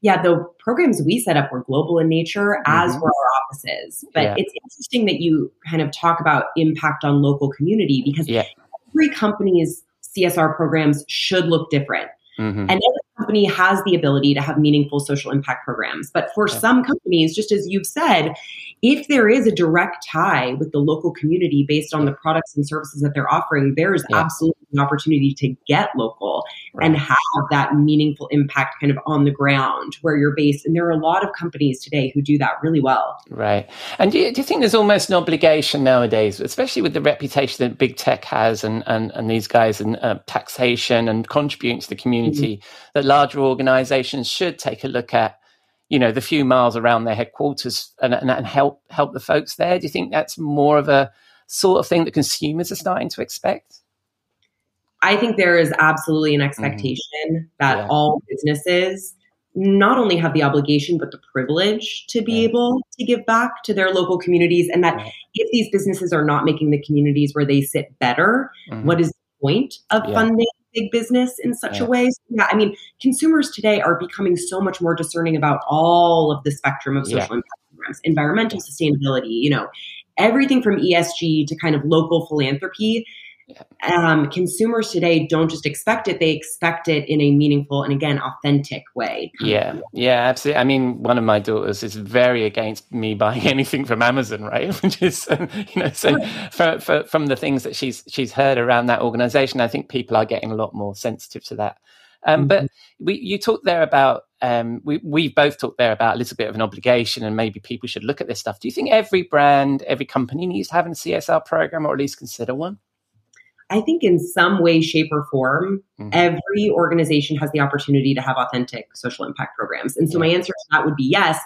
Yeah, the programs we set up were global in nature, as Mhm. were our offices. But Yeah. it's interesting that you kind of talk about impact on local community because Yeah. every company's CSR programs should look different. hmm And every company has the ability to have meaningful social impact programs. But for Yeah. some companies, just as you've said, if there is a direct tie with the local community based on the products and services that they're offering, there is Yeah. absolutely the opportunity to get local and have that meaningful impact kind of on the ground where you're based. And there are a lot of companies today who do that really well. Right. And do you, do you think there's almost an obligation nowadays, especially with the reputation that big tech has and, and, and these guys and uh, taxation and contributing to the community, mm-hmm. that larger organizations should take a look at you know the few miles around their headquarters and, and, and, help help the folks there do you think that's more of a sort of thing that consumers are starting to expect i think there is absolutely an mm-hmm. expectation mm-hmm. that yeah. all businesses not only have the obligation but the privilege to be yeah. able to give back to their local communities and that yeah. if these businesses are not making the communities where they sit better mm-hmm. what is the point of funding big business in such yeah. a way. So, yeah, I mean, consumers today are becoming so much more discerning about all of the spectrum of social yeah. impact programs, environmental sustainability, you know, everything from ESG to kind of local philanthropy um, consumers today don't just expect it; they expect it in a meaningful and again authentic way. Yeah, yeah, absolutely. I mean, one of my daughters is very against me buying anything from Amazon, right? Which is, you know, so for, for, from the things that she's she's heard around that organization, I think people are getting a lot more sensitive to that. Um, mm-hmm. But we, you talked there about um, we we both talked there about a little bit of an obligation, and maybe people should look at this stuff. Do you think every brand, every company needs to have a CSR program, or at least consider one? I think in some way, shape, or form, mm-hmm. every organization has the opportunity to have authentic social impact programs. And so my answer to that would be yes,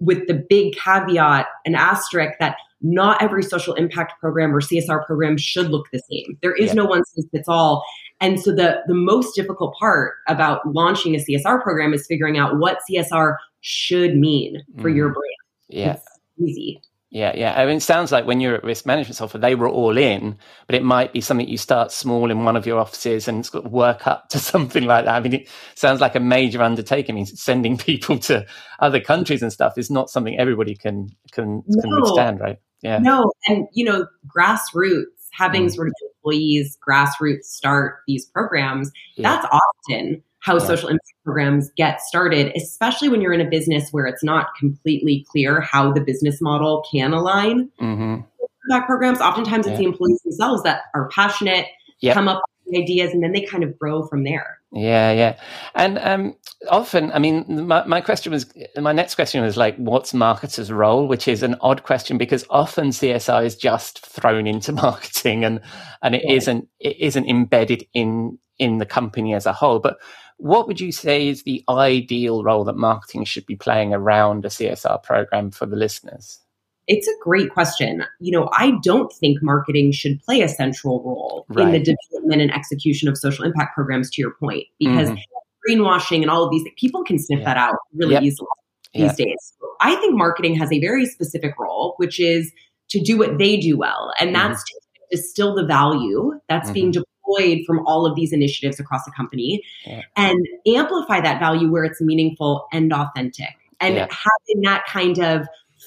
with the big caveat and asterisk that not every social impact program or CSR program should look the same. There is no one size fits all. And so the, the most difficult part about launching a CSR program is figuring out what CSR should mean for mm-hmm. your brand. Yeah. It's easy. Yeah, yeah. I mean, it sounds like when you're at risk management software, they were all in, but it might be something you start small in one of your offices and sort of work up to something like that. I mean, it sounds like a major undertaking. I mean, sending people to other countries and stuff is not something everybody can can, no. can withstand, right? Yeah. No, and you know, grassroots having mm. sort of employees grassroots start these programs. Yeah. That's often how yeah. social impact programs get started, especially when you're in a business where it's not completely clear how the business model can align. Mm-hmm. Impact programs, oftentimes yeah. it's the employees themselves that are passionate, yep. come up with ideas, and then they kind of grow from there. Yeah, yeah. And um, often, I mean, my, my question was, my next question was like, what's marketers' role? Which is an odd question because often CSR is just thrown into marketing and, and it yeah. not it isn't embedded in, in the company as a whole. But what would you say is the ideal role that marketing should be playing around a CSR program for the listeners? It's a great question. You know, I don't think marketing should play a central role right. in the development and execution of social impact programs, to your point, because mm-hmm. greenwashing and all of these people can sniff yeah. that out really yep. easily these yep. days. I think marketing has a very specific role, which is to do what they do well, and mm-hmm. that's to distill the value that's mm-hmm. being deployed from all of these initiatives across the company yeah. and amplify that value where it's meaningful and authentic. And yeah. having that kind of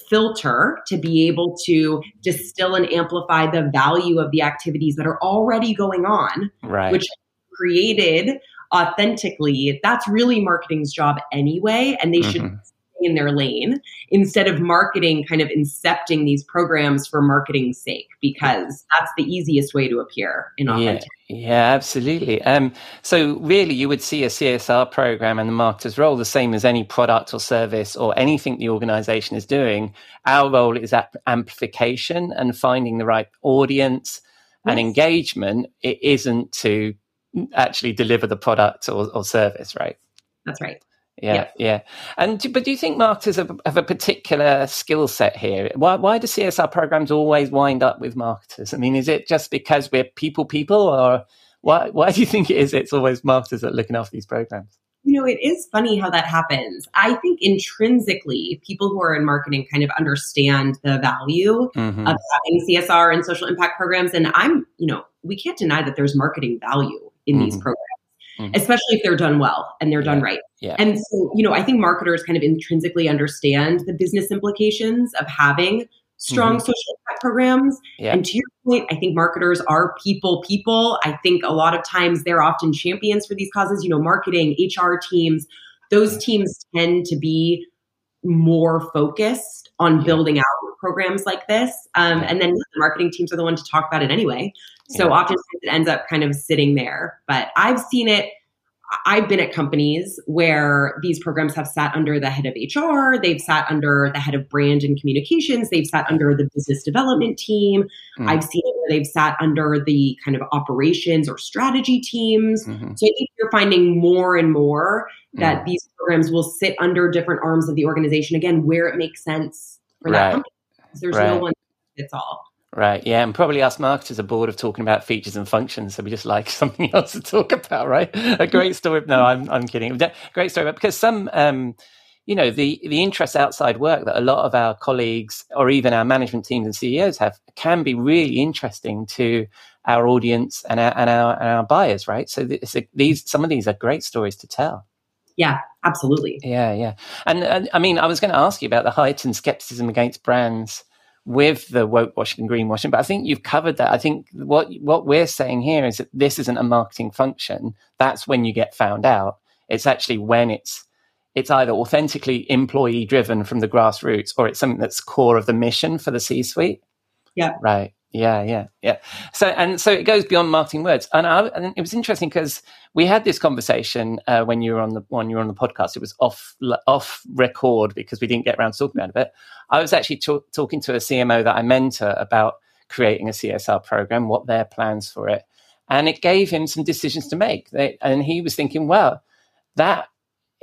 filter to be able to distill and amplify the value of the activities that are already going on, right. which created authentically, that's really marketing's job anyway. And they mm-hmm. should in their lane instead of marketing kind of incepting these programs for marketing's sake because that's the easiest way to appear in authentic. Yeah, yeah absolutely. Um, so really you would see a CSR program and the marketer's role the same as any product or service or anything the organization is doing. Our role is amplification and finding the right audience yes. and engagement. It isn't to actually deliver the product or, or service, right? That's right. Yeah, yeah. And but do you think marketers have, have a particular skill set here? Why why do CSR programs always wind up with marketers? I mean, is it just because we're people people, or why why do you think it is? It's always marketers that are looking after these programs. You know, it is funny how that happens. I think intrinsically, people who are in marketing kind of understand the value mm-hmm. of having CSR and social impact programs. And I'm, you know, we can't deny that there's marketing value in mm-hmm. these programs mm-hmm. especially if they're done well and they're yeah. done right. Yeah. And so, you know, I think marketers kind of intrinsically understand the business implications of having strong mm-hmm. social impact programs. Yeah. And to your point, I think marketers are people people. I think a lot of times they're often champions for these causes, you know, marketing, HR teams, those teams tend to be more focused on building out programs like this. Um, and then the marketing teams are the one to talk about it anyway. So Yeah. often it ends up kind of sitting there. But I've seen it. I've been at companies where these programs have sat under the head of HR, they've sat under the head of brand and communications, they've sat under the business development team. Mm. I've seen it where they've sat under the kind of operations or strategy teams. Mhm. So I think you're finding more and more that Mm. these programs will sit under different arms of the organization again where it makes sense for that company. There's Right. no one that fits all. Right, yeah, and probably us marketers are bored of talking about features and functions, so we just like something else to talk about, right? A great story. No, I'm I'm kidding. Great story, but because some, um, you know, the the interest outside work that a lot of our colleagues or even our management teams and CEOs have can be really interesting to our audience and our and our, and our buyers, right? So this, these some of these are great stories to tell. Yeah, absolutely. Yeah, yeah. And, and I mean, I was going to ask you about the heightened skepticism against brands with the woke washing and greenwashing, but I think you've covered that. I think what what we're saying here is that this isn't a marketing function. That's when you get found out. It's actually when it's it's either authentically employee driven from the grassroots or it's something that's core of the mission for the C suite. Yeah. Right. Yeah, yeah, yeah. So and so it goes beyond marketing words, and, I, and it was interesting because we had this conversation uh, when you were on the when you were on the podcast. It was off off record because we didn't get around to talking about it. I was actually talk, talking to a CMO that I mentor about creating a CSR program, what their plans for it, and it gave him some decisions to make. They, and he was thinking, well, that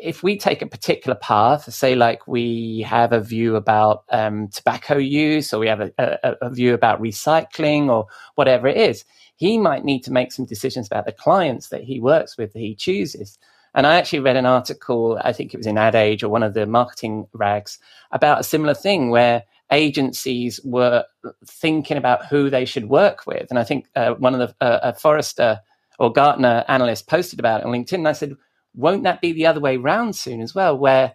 if we take a particular path, say like we have a view about um, tobacco use, or we have a, a, a view about recycling, or whatever it is, he might need to make some decisions about the clients that he works with, that he chooses. And I actually read an article, I think it was in Ad Age or one of the marketing rags, about a similar thing where agencies were thinking about who they should work with. And I think uh, one of the uh, a Forrester or Gartner analyst posted about it on LinkedIn. And I said, won't that be the other way round soon as well, where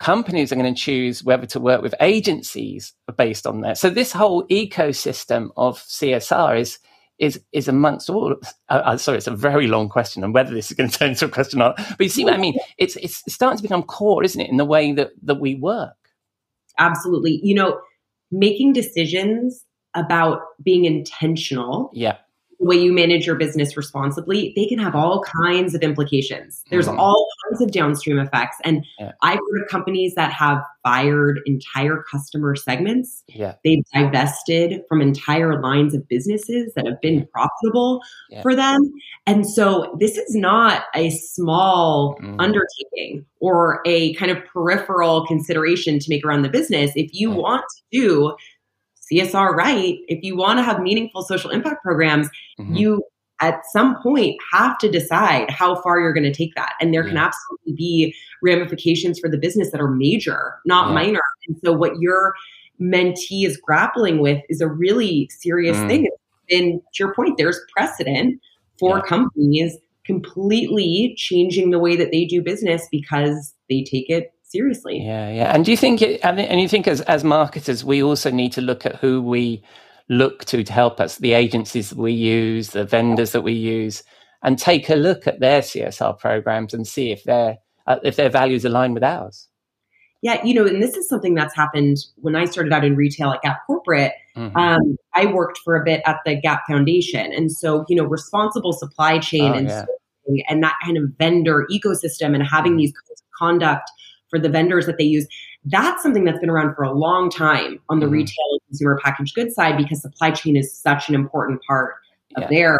companies are going to choose whether to work with agencies based on that? So this whole ecosystem of CSR is is is amongst all. Uh, uh, sorry, it's a very long question, and whether this is going to turn into a question or not. But you see what I mean? It's it's starting to become core, isn't it, in the way that that we work? Absolutely. You know, making decisions about being intentional Yeah, the way you manage your business responsibly, they can have all kinds of implications. There's Mhm. all kinds of downstream effects. And Yeah. I've heard of companies that have fired entire customer segments. yeah, They've divested from entire lines of businesses that have been profitable Yeah. for them. And so this is not a small Mhm. undertaking or a kind of peripheral consideration to make around the business. If you want to do CSR right, if you want to have meaningful social impact programs, Mhm. you at some point have to decide how far you're going to take that. And there can absolutely be ramifications for the business that are major, not Yeah. minor. And so what your mentee is grappling with is a really serious Mm. thing. And to your point, there's precedent for Yeah. companies completely changing the way that they do business because they take it seriously. Yeah, yeah. And do you think it, and and you think as as marketers, we also need to look at who we look to to help us, the agencies that we use, the vendors that we use, and take a look at their CSR programs and see if their uh, if their values align with ours. Yeah, you know, and this is something that's happened when I started out in retail at Gap Corporate. Mhm. Um, I worked for a bit at the Gap Foundation, and so you know, responsible supply chain Oh, and yeah. and that kind of vendor ecosystem, and having Mhm. these codes of conduct for the vendors that they use. That's something that's been around for a long time on the Mhm. retail and consumer packaged goods side because supply chain is such an important part of Yeah. their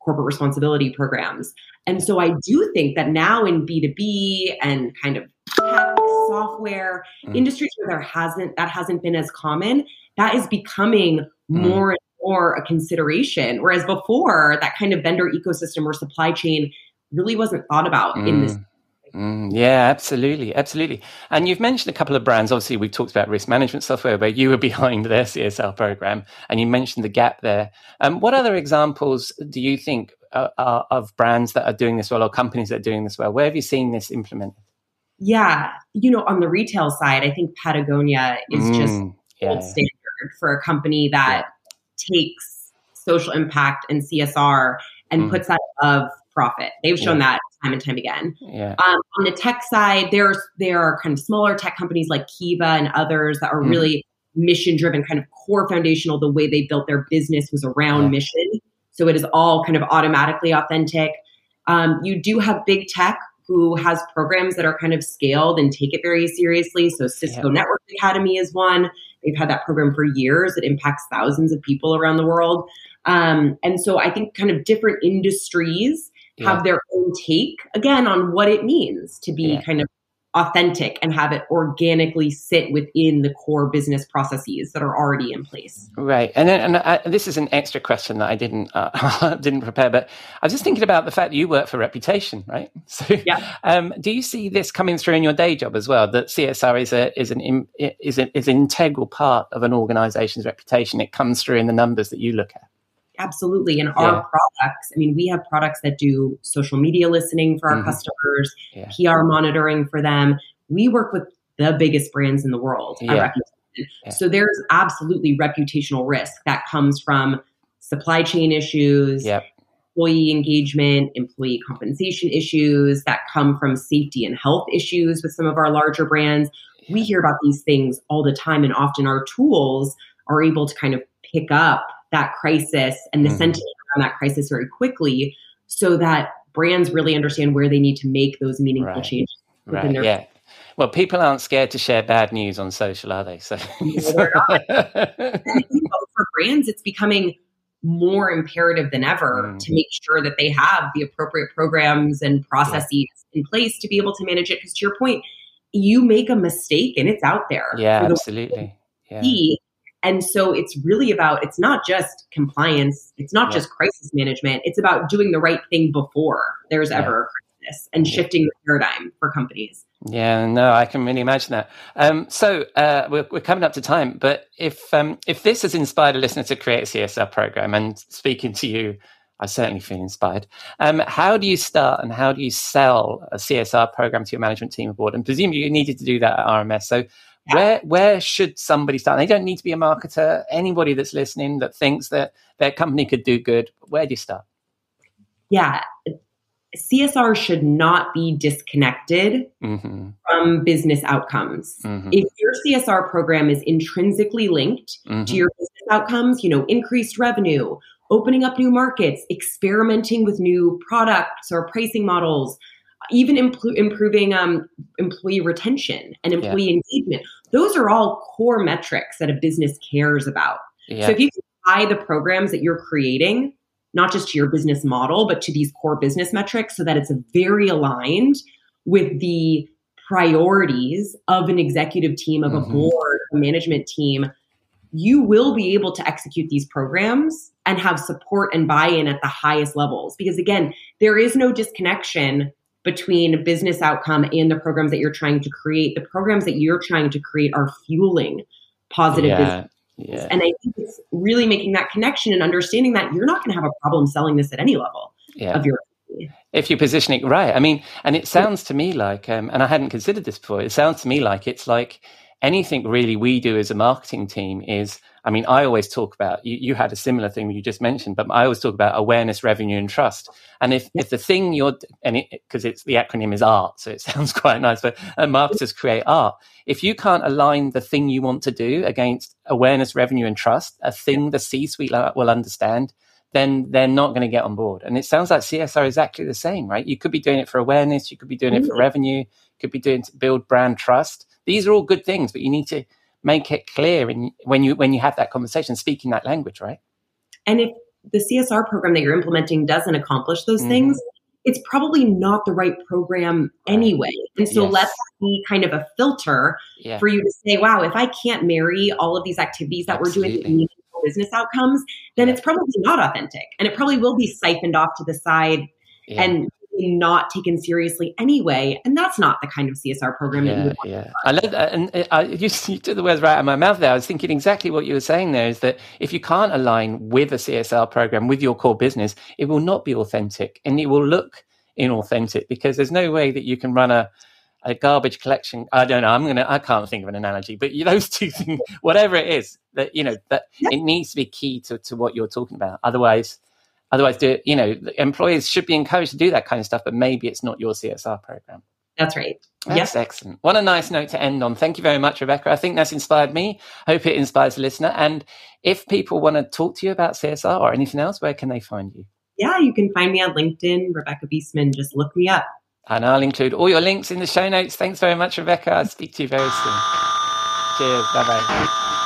corporate responsibility programs. And so I do think that now in B2B and kind of tech, software, Mm. industries where there hasn't that hasn't been as common, that is becoming Mm. more and more a consideration. Whereas before, that kind of vendor ecosystem or supply chain really wasn't thought about in this. Mm. Yeah, absolutely, absolutely. And you've mentioned a couple of brands. Obviously, we've talked about risk management software, where you were behind their CSR program, and you mentioned the gap there. Um, what other examples do you think uh, are of brands that are doing this well, or companies that are doing this well? Where have you seen this implemented? Yeah, you know, on the retail side, I think Patagonia is just Mm, yeah, gold standard for a company that takes social impact and CSR and Mm. puts that above profit. They've shown that time and time again. Yeah. Um, on the tech side, there's there are kind of smaller tech companies like Kiva and others that are Mhm. really mission driven, kind of core foundational. The way they built their business was around Yeah. mission, so it is all kind of automatically authentic. Um, you do have big tech who has programs that are kind of scaled and take it very seriously. So Cisco Yeah. Network Academy is one. They've had that program for years. It impacts thousands of people around the world. Um, and so I think kind of different industries Yeah. have their own take again on what it means to be Yeah. kind of authentic and have it organically sit within the core business processes that are already in place. Right, and then, and I, this is an extra question that I didn't uh, didn't prepare, but I was just thinking about the fact that you work for Reputation, right? So, Yeah. um, do you see this coming through in your day job as well? That CSR is a is an is a, is an integral part of an organization's reputation. It comes through in the numbers that you look at. Absolutely. And Yeah. our products, I mean, we have products that do social media listening for our Mhm. customers, Yeah. PR monitoring for them. We work with the biggest brands in the world. Yeah. So there's absolutely reputational risk that comes from supply chain issues, Yep. employee engagement, employee compensation issues that come from safety and health issues with some of our larger brands. We hear about these things all the time, and often our tools are able to kind of pick up that crisis and the Mhm. sentiment around that crisis very quickly so that brands really understand where they need to make those meaningful Right. changes within Right. their Yeah. Well, people aren't scared to share bad news on social, are they? So, No, they're And you know, for brands, it's becoming more imperative than ever Mm. to make sure that they have the appropriate programs and processes in place to be able to manage it. Because to your point, you make a mistake and it's out there. yeah, absolutely. Yeah. see. And so it's really about, it's not just compliance, it's not Yeah. just crisis management, it's about doing the right thing before there's Yeah. ever a crisis and shifting the paradigm for companies. Yeah, no, I can really imagine that. Um, so uh, we're, we're coming up to time, but if um, if this has inspired a listener to create a CSR program, and speaking to you, I certainly feel inspired. Um, how do you start and how do you sell a CSR program to your management team aboard? And presumably you needed to do that at RMS. So where where should somebody start? They don't need to be a marketer. Anybody that's listening that thinks that their company could do good, where do you start? Yeah. CSR should not be disconnected hmm from business outcomes. hmm If your CSR program is intrinsically linked hmm to your business outcomes, you know, increased revenue, opening up new markets, experimenting with new products or pricing models, even impl- improving um, employee retention and employee engagement, those are all core metrics that a business cares about. Yeah. So if you can tie the programs that you're creating, not just to your business model, but to these core business metrics so that it's very aligned with the priorities of an executive team, of Mhm. a board, a management team, you will be able to execute these programs and have support and buy-in at the highest levels. Because again, there is no disconnection between business outcome and the programs that you're trying to create. The programs that you're trying to create are fueling positive business yeah. Yeah. and I think it's really making that connection and understanding that you're not going to have a problem selling this at any level Yeah. of your if you position it right. I mean, and it sounds to me like, um, and I hadn't considered this before. It sounds to me like it's like anything really we do as a marketing team is. I mean, I always talk about you. You had a similar thing you just mentioned, but I always talk about awareness, revenue, and trust. And if if the thing you're and it because it's the acronym is art, so it sounds quite nice. But uh, marketers create art. If you can't align the thing you want to do against awareness, revenue, and trust, a thing the C-suite will understand, then they're not going to get on board. And it sounds like CSR is exactly the same, right? You could be doing it for awareness, you could be doing it for revenue, you could be doing to build brand trust. These are all good things, but you need to make it clear in, when you when you have that conversation, speaking that language, right? And if the CSR program that you're implementing doesn't accomplish those Mhm. things, it's probably not the right program anyway. And so Yes. let's be kind of a filter Yeah. for you to say, wow, if I can't marry all of these activities that we're doing Absolutely. meaningful business outcomes, then Yeah. it's probably not authentic. And it probably will be siphoned off to the side yeah. and not taken seriously anyway. And that's not the kind of CSR program that you Yeah, would want. yeah. I love that. And uh, I, you, you took the words right out of my mouth there. I was thinking exactly what you were saying there is that if you can't align with a CSR program, with your core business, it will not be authentic and it will look inauthentic because there's no way that you can run a, a garbage collection. I don't know. I'm to, I can't think of an analogy, but you- those two things, whatever it is that, you know, that it needs to be key to, to what you're talking about. Otherwise, otherwise, do you know employees should be encouraged to do that kind of stuff, but maybe it's not your CSR program. That's right. That's excellent. What a nice note to end on. Thank you very much, Rebecca. I think that's inspired me. Hope it inspires the listener. And if people want to talk to you about CSR or anything else, where can they find you? Yeah, you can find me on LinkedIn, Rebecca Biestman. Just look me up. And I'll include all your links in the show notes. Thanks very much, Rebecca. I'll speak to you very soon. Cheers. Bye bye.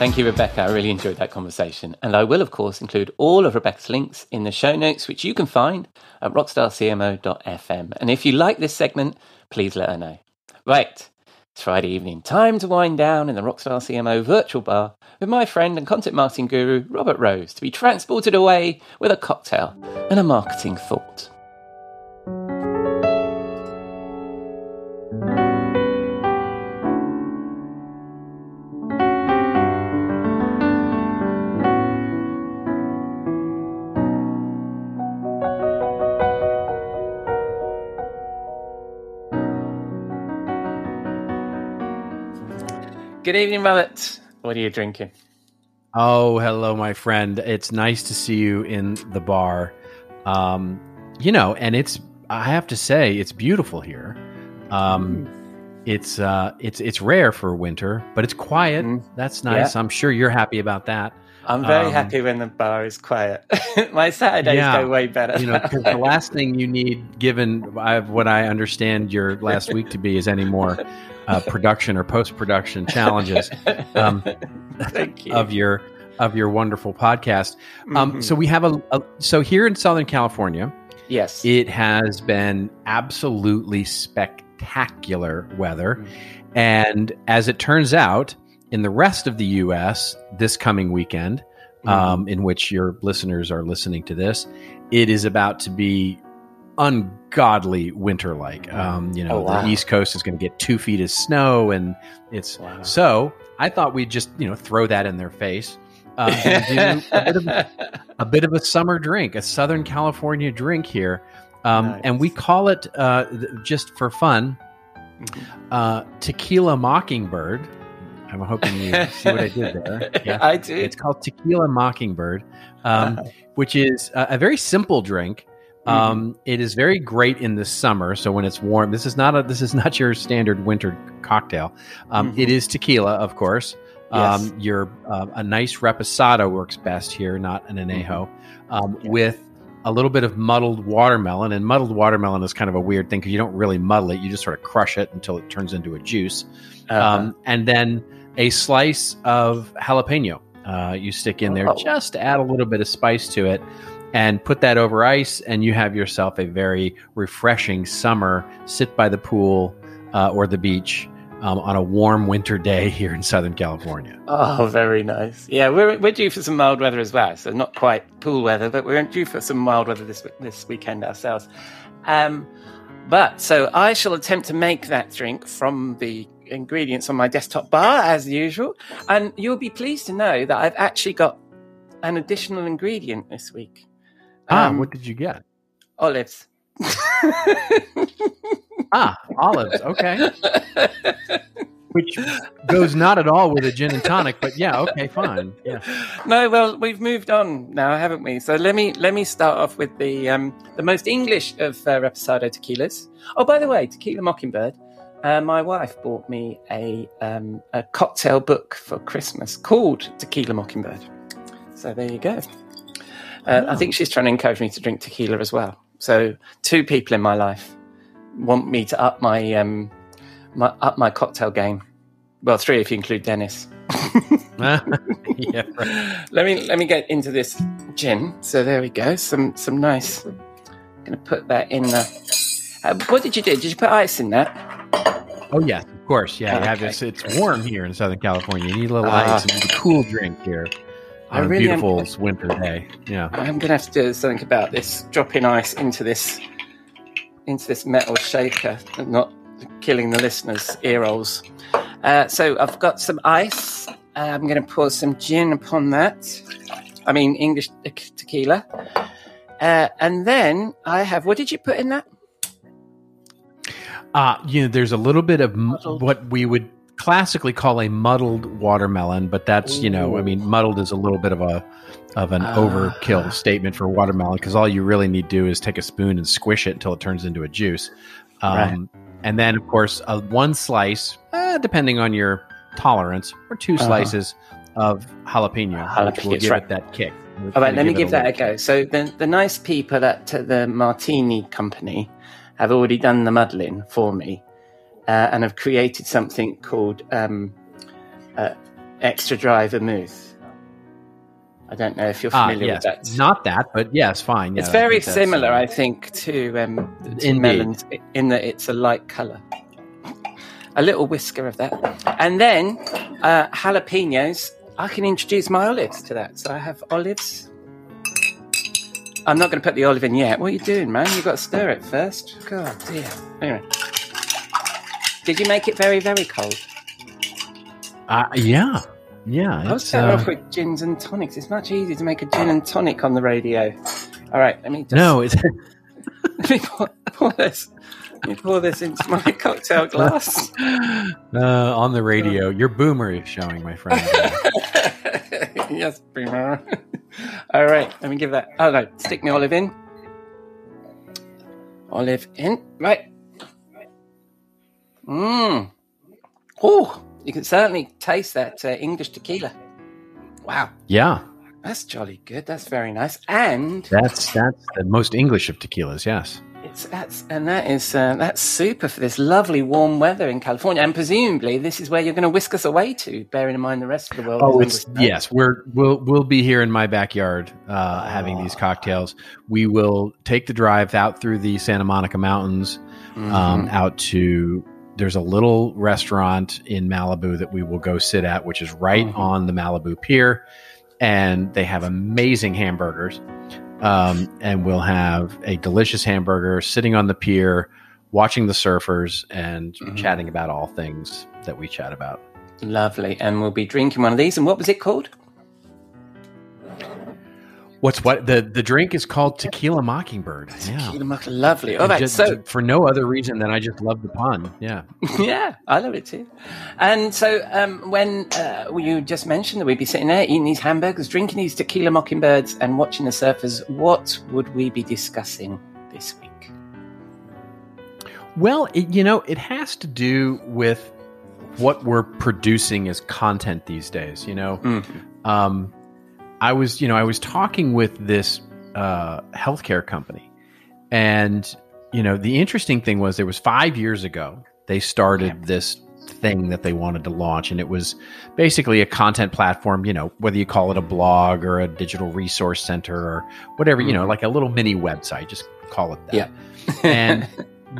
Thank you, Rebecca. I really enjoyed that conversation. And I will, of course, include all of Rebecca's links in the show notes, which you can find at rockstarcmo.fm. And if you like this segment, please let her know. Right, it's Friday evening. Time to wind down in the Rockstar CMO virtual bar with my friend and content marketing guru, Robert Rose, to be transported away with a cocktail and a marketing thought. Good evening, Robert. What are you drinking? Oh, hello, my friend. It's nice to see you in the bar. Um, you know, and it's I have to say it's beautiful here. Um, it's uh, it's it's rare for winter, but it's quiet. Mm. That's nice. I'm sure you're happy about that. I'm very Um, happy when the bar is quiet. My Saturdays Yeah. go way better. You know, the last thing you need, given what I understand your last week to be, is any more uh, production or post production challenges um, Thank you. of your of your wonderful podcast. Um, Mhm. So we have a, a so here in Southern California, yes. It has been absolutely spectacular weather. And as it turns out, in the rest of the US this coming weekend, um, in which your listeners are listening to this, it is about to be ungodly winter like. Um, you know, Oh, wow. the East Coast is going to get two feet of snow, and it's Wow. so. I thought we'd just you know throw that in their face. Um, a bit of a bit of a summer drink, a Southern California drink here. Um, Nice. And we call it, uh, just for fun, Mhm. uh, Tequila Mockingbird. I'm hoping you see what I did there. Yeah. I do. It's called Tequila Mockingbird, um, which is a, a very simple drink. Mm-hmm. Um, it is very great in the summer. So when it's warm, this is not a this is not your standard winter cocktail. Um, Mhm. it is tequila, of course. Yes. Um, your uh, a nice reposado works best here, not an anejo, um, Mm-hmm. Yeah. with a little bit of muddled watermelon. And muddled watermelon is kind of a weird thing because you don't really muddle it; you just sort of crush it until it turns into a juice. Uh-huh. Um, and then a slice of jalapeno. Uh, you stick in there Oh. just to add a little bit of spice to it, and put that over ice, and you have yourself a very refreshing summer. Sit by the pool uh, or the beach um, on a warm winter day here in Southern California. Oh, very nice. Yeah, we're we're due for some mild weather as well. So not quite pool weather, but we're due for some mild weather this this weekend ourselves. Um, but so I shall attempt to make that drink from the ingredients on my desktop bar as usual, and you'll be pleased to know that I've actually got an additional ingredient this week. Ah, Um, what did you get? olives. Ah, olives. Okay, which goes not at all with a gin and tonic, but yeah, okay, fine. Yeah. No, well, we've moved on now, haven't we? So let me let me start off with the um, the most English of uh, Reposado tequilas. Oh, by the way, Tequila Mockingbird. Uh, my wife bought me a um, a cocktail book for Christmas called Tequila Mockingbird. So there you go. Uh, I think she's trying to encourage me to drink tequila as well. So two people in my life want me to up my um, my up my cocktail game. Well, three if you include Dennis. yeah. Right. let me let me get into this gin. So there we go. Some some nice. I'm Going to put that in the. Uh, what did you do? Did you put ice in that? Oh yeah, of course. Yeah, Okay. this. It's warm here in Southern California. You need a little Ah. ice. You need a cool drink here I really a am- beautiful winter day. Yeah. I'm going to have to do something about this. Dropping ice into this into this metal shaker and not killing the listeners' ear holes. Uh, so I've got some ice. Uh, I'm going to pour some gin upon that. I mean English te- tequila. Uh, and then I have. What did you put in that? Uh, you know, there's a little bit of m- what we would classically call a muddled watermelon, but that's you know, I mean, muddled is a little bit of a of an Ah. overkill statement for watermelon because all you really need to do is take a spoon and squish it until it turns into a juice. Um, Right. And then, of course, uh, one slice, uh, depending on your tolerance, or 2 Uh-huh. slices of jalapeno, which will give right. it that kick. It's All right, let me give that a go. So the the nice people at uh, the Martini company have already done the muddling for me, uh, and have created something called um, uh, extra dry vermouth. I don't know if you're Ah, familiar yes, with that. not that, but yes, fine. it's yeah, I very that's, similar, uh, I think, to, um, to melons in that it's a light colour. A little whisker of that, and then uh, jalapenos. I can introduce my olives to that. So I have olives. I'm not going to put the olive in yet. What are you doing, man? You've got to stir it first. God dear. Anyway, did you make it very, very cold? Uh, yeah, yeah. I was better uh, off with gins and tonics. It's much easier to make a gin and tonic on the radio. All right, let me just no, it's let me pour, pour this. Let me pour this into my cocktail glass. uh, on the radio. Your boomer is showing, my friend. yes, Boomer. All right, let me give that. Oh no, stick my olive in. Olive in. Right. Mmm. Oh, you can certainly taste that uh, English tequila. Wow, yeah, that's jolly good. That's very nice. And that's that's the most English of tequilas. Yes. it's that's and that is uh, that's super for this lovely warm weather in California. And presumably, this is where you're going to whisk us away to, bearing in mind the rest of the world. Oh, is it's yes. We're we'll we'll be here in my backyard uh, having these cocktails. We will take the drive out through the Santa Monica Mountains, um, Mhm. out to. There's a little restaurant in Malibu that we will go sit at, which is right Mhm. on the Malibu Pier, and they have amazing hamburgers. Um, and we'll have a delicious hamburger sitting on the pier, watching the surfers and Mhm. chatting about all things that we chat about. Lovely. And we'll be drinking one of these. And what was it called? What's what the the drink is called Tequila Mockingbird. Yeah. Tequila Muck. Lovely. All And right. just- So, for no other reason than I just love the pun. Yeah. yeah, I love it too. And so, um, when uh, you just mentioned that we'd be sitting there eating these hamburgers, drinking these tequila mockingbirds, and watching the surfers, what would we be discussing this week? Well, it, you know, it has to do with what we're producing as content these days. You know, Mhm. um, I was, you know, I was talking with this uh, healthcare company, and you know, the interesting thing was there was five years ago they started this thing that they wanted to launch, and it was basically a content platform. You know, whether you call it a blog or a digital resource center or whatever, you know, like a little mini website. Just call it that. Yeah. and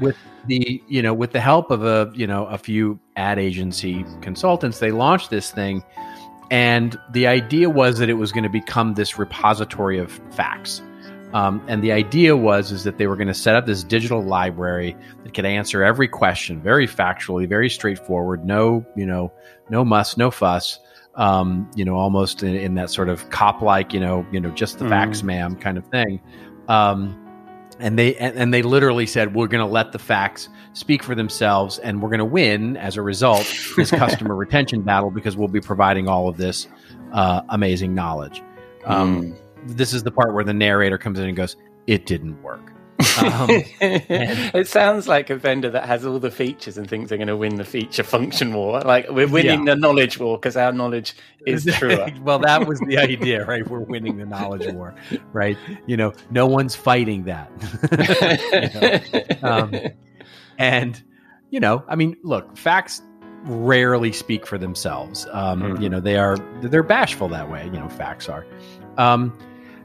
with the you know with the help of a you know a few ad agency consultants they launched this thing and the idea was that it was going to become this repository of facts um, and the idea was is that they were going to set up this digital library that could answer every question very factually very straightforward no you know no muss no fuss um, you know almost in, in that sort of cop like you know you know just the Mhm. facts ma'am kind of thing um, and they and, and they literally said we're going to let the facts speak for themselves and we're going to win as a result this customer retention battle because we'll be providing all of this uh, amazing knowledge. Um, this is the part where the narrator comes in and goes it didn't work um, it sounds like a vendor that has all the features and thinks they're going to win the feature function war. Like we're winning the knowledge war because our knowledge is truer. well that was the idea right we're winning the knowledge war right you know no one's fighting that You know? um, and you know i mean look facts rarely speak for themselves um, Mhm. you know they are they're bashful that way you know facts are um,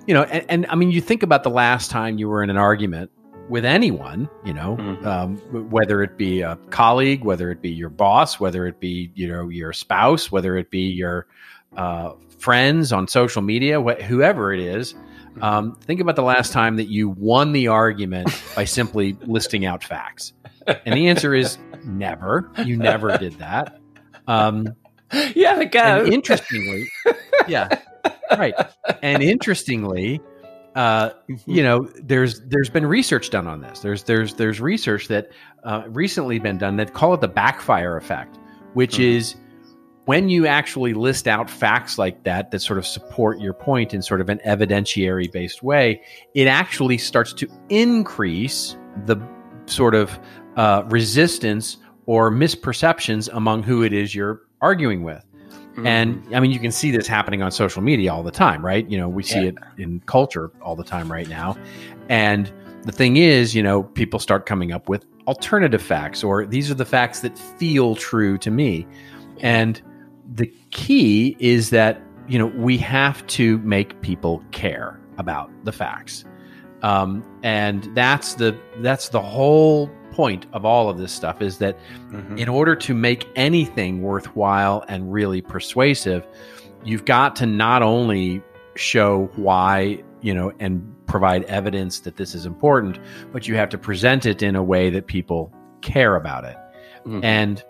you know and, and i mean you think about the last time you were in an argument with anyone you know Mhm. um, whether it be a colleague whether it be your boss whether it be you know your spouse whether it be your uh, friends on social media wh- whoever it is um, think about the last time that you won the argument by simply listing out facts. And the answer is never. You never did that. Um, a go. interestingly, yeah, right. And interestingly, uh, you know, there's there's been research done on this. There's there's there's research that uh, recently been done that call it the backfire effect, which Mhm. is when you actually list out facts like that that sort of support your point in sort of an evidentiary based way, it actually starts to increase the sort of uh, resistance or misperceptions among who it is you're arguing with. Mm-hmm. And I mean, you can see this happening on social media all the time, right? You know, we see Yeah. it in culture all the time right now. And the thing is, you know, people start coming up with alternative facts, or these are the facts that feel true to me. And the key is that, you know, we have to make people care about the facts. Um, and that's the that's the whole point of all of this stuff is that Mhm. in order to make anything worthwhile and really persuasive, you've got to not only show why, you know, and provide evidence that this is important, but you have to present it in a way that people care about it. Mhm. And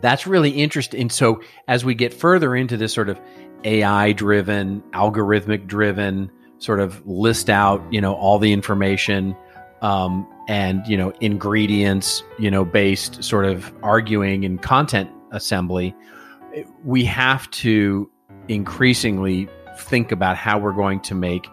that's really interesting. So as we get further into this sort of AI driven, algorithmic driven, sort of list out, you know, all the information um, and you know ingredients, you know, based sort of arguing and content assembly, we have to increasingly think about how we're going to make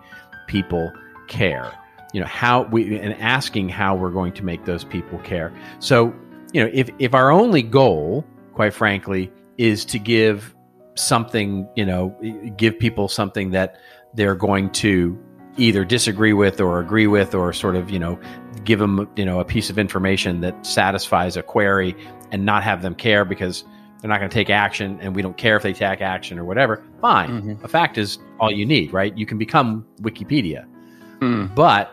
people care. You know how we and asking how we're going to make those people care. So you know if if our only goal, quite frankly, is to give something, you know, give people something that they're going to either disagree with or agree with or sort of you know give them you know a piece of information that satisfies a query and not have them care because they're not going to take action and we don't care if they take action or whatever fine Mhm. a fact is all you need right you can become wikipedia Mm. but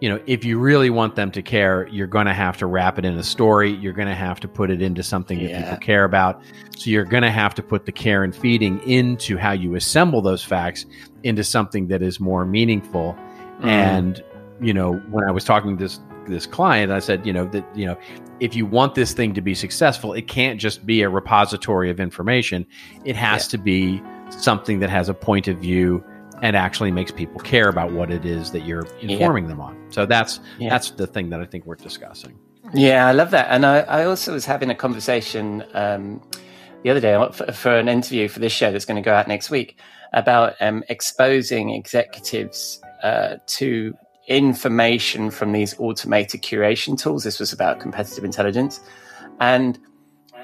you know if you really want them to care you're going to have to wrap it in a story you're going to have to put it into something that Yeah. people care about so you're going to have to put the care and feeding into how you assemble those facts into something that is more meaningful Mm. and you know when i was talking to this this client i said you know that you know if you want this thing to be successful it can't just be a repository of information it has Yeah. to be something that has a point of view and actually makes people care about what it is that you're informing them on so that's Yeah. that's the thing that i think we're discussing Yeah, I love that. And I, I also was having a conversation um, the other day for, for an interview for this show that's going to go out next week about um, exposing executives uh, to information from these automated curation tools. This was about competitive intelligence. And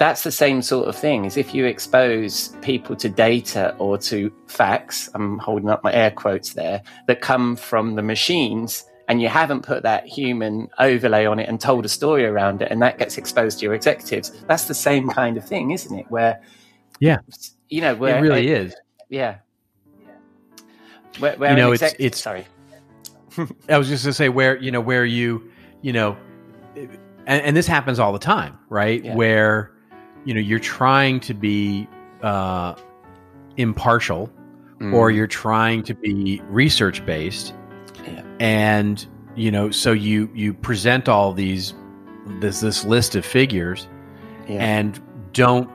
that's the same sort of thing is if you expose people to data or to facts, I'm holding up my air quotes there, that come from the machines and you haven't put that human overlay on it and told a story around it and that gets exposed to your executives, that's the same kind of thing, isn't it? Where Yeah. you know, where it really is yeah. Where, where You know, an it's- it's- sorry. I was just going to say where you know where you you know, and, and this happens all the time, right? Yeah. Where you know you're trying to be uh, impartial, or Mm. you're trying to be research based, Yeah. and you know, so you you present all these this this list of figures yeah. and don't